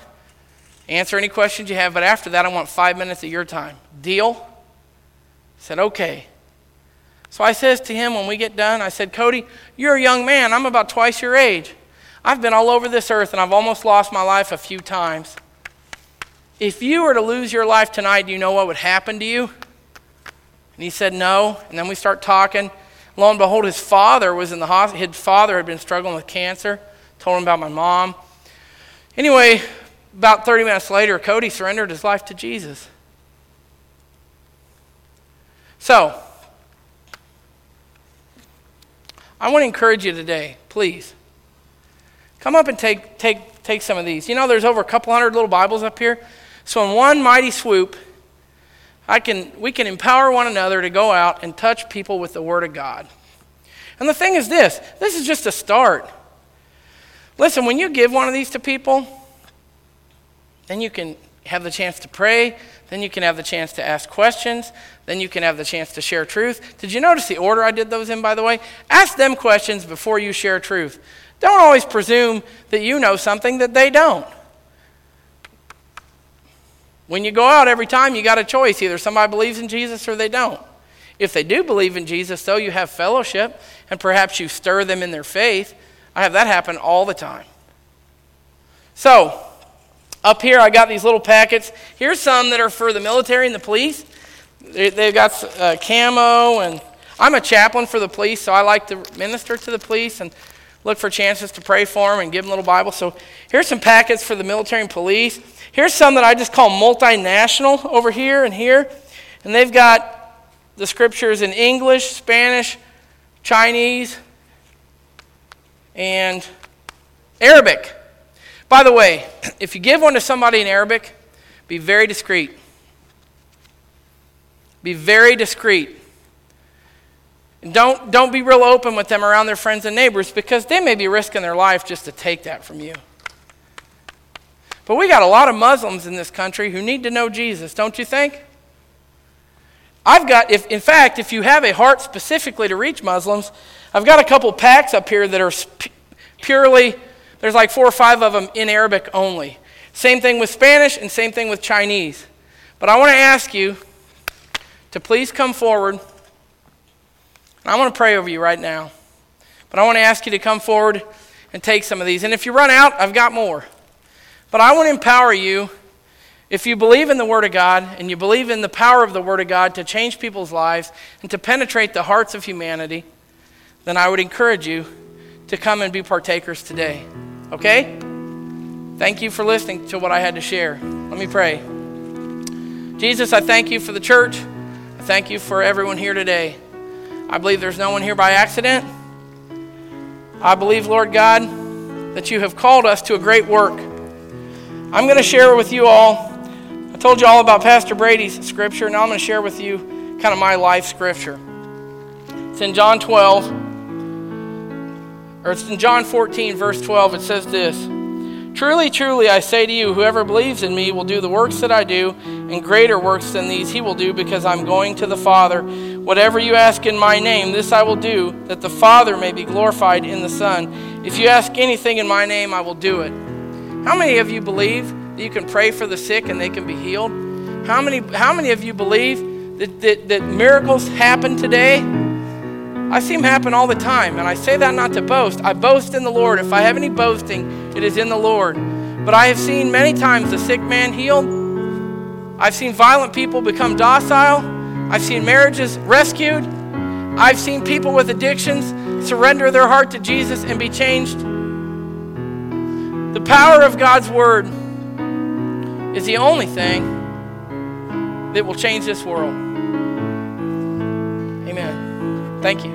answer any questions you have, but after that, I want five minutes of your time. Deal? Said, okay. So I says to him when we get done, I said, Cody, you're a young man. I'm about twice your age. I've been all over this earth and I've almost lost my life a few times. If you were to lose your life tonight, do you know what would happen to you? And he said, No. And then we start talking. Lo and behold, his father was in the hospital. His father had been struggling with cancer. Told him about my mom. Anyway, about 30 minutes later, Cody surrendered his life to Jesus. So, I want to encourage you today, please. Come up and take, take, take some of these. You know, there's over a couple hundred little Bibles up here. So, in one mighty swoop, I can, we can empower one another to go out and touch people with the Word of God. And the thing is this this is just a start. Listen, when you give one of these to people, then you can have the chance to pray, then you can have the chance to ask questions, then you can have the chance to share truth. Did you notice the order I did those in, by the way? Ask them questions before you share truth. Don't always presume that you know something that they don't. When you go out every time, you got a choice. Either somebody believes in Jesus or they don't. If they do believe in Jesus, though, you have fellowship and perhaps you stir them in their faith. I have that happen all the time. So, up here, I got these little packets. Here's some that are for the military and the police. They, have got uh, camo, and I'm a chaplain for the police, so I like to minister to the police and look for chances to pray for them and give them a little Bible. So, here's some packets for the military and police. Here's some that I just call multinational over here and here. And they've got the scriptures in English, Spanish, Chinese, and Arabic. By the way, if you give one to somebody in Arabic, be very discreet. Be very discreet. don't, don't be real open with them around their friends and neighbors because they may be risking their life just to take that from you. But we got a lot of Muslims in this country who need to know Jesus, don't you think? I've got, if, in fact, if you have a heart specifically to reach Muslims, I've got a couple packs up here that are purely, there's like four or five of them in Arabic only. Same thing with Spanish and same thing with Chinese. But I want to ask you to please come forward. And I want to pray over you right now. But I want to ask you to come forward and take some of these. And if you run out, I've got more. But I want to empower you. If you believe in the Word of God and you believe in the power of the Word of God to change people's lives and to penetrate the hearts of humanity, then I would encourage you to come and be partakers today. Okay? Thank you for listening to what I had to share. Let me pray. Jesus, I thank you for the church. I thank you for everyone here today. I believe there's no one here by accident. I believe, Lord God, that you have called us to a great work. I'm going to share with you all. I told you all about Pastor Brady's scripture. Now I'm going to share with you kind of my life scripture. It's in John 12, or it's in John 14, verse 12. It says this Truly, truly, I say to you, whoever believes in me will do the works that I do, and greater works than these he will do, because I'm going to the Father. Whatever you ask in my name, this I will do, that the Father may be glorified in the Son. If you ask anything in my name, I will do it. How many of you believe that you can pray for the sick and they can be healed? How many, how many of you believe that, that, that miracles happen today? I see them happen all the time, and I say that not to boast. I boast in the Lord. If I have any boasting, it is in the Lord. But I have seen many times the sick man healed. I've seen violent people become docile. I've seen marriages rescued. I've seen people with addictions surrender their heart to Jesus and be changed. The power of God's Word is the only thing that will change this world. Amen. Thank you.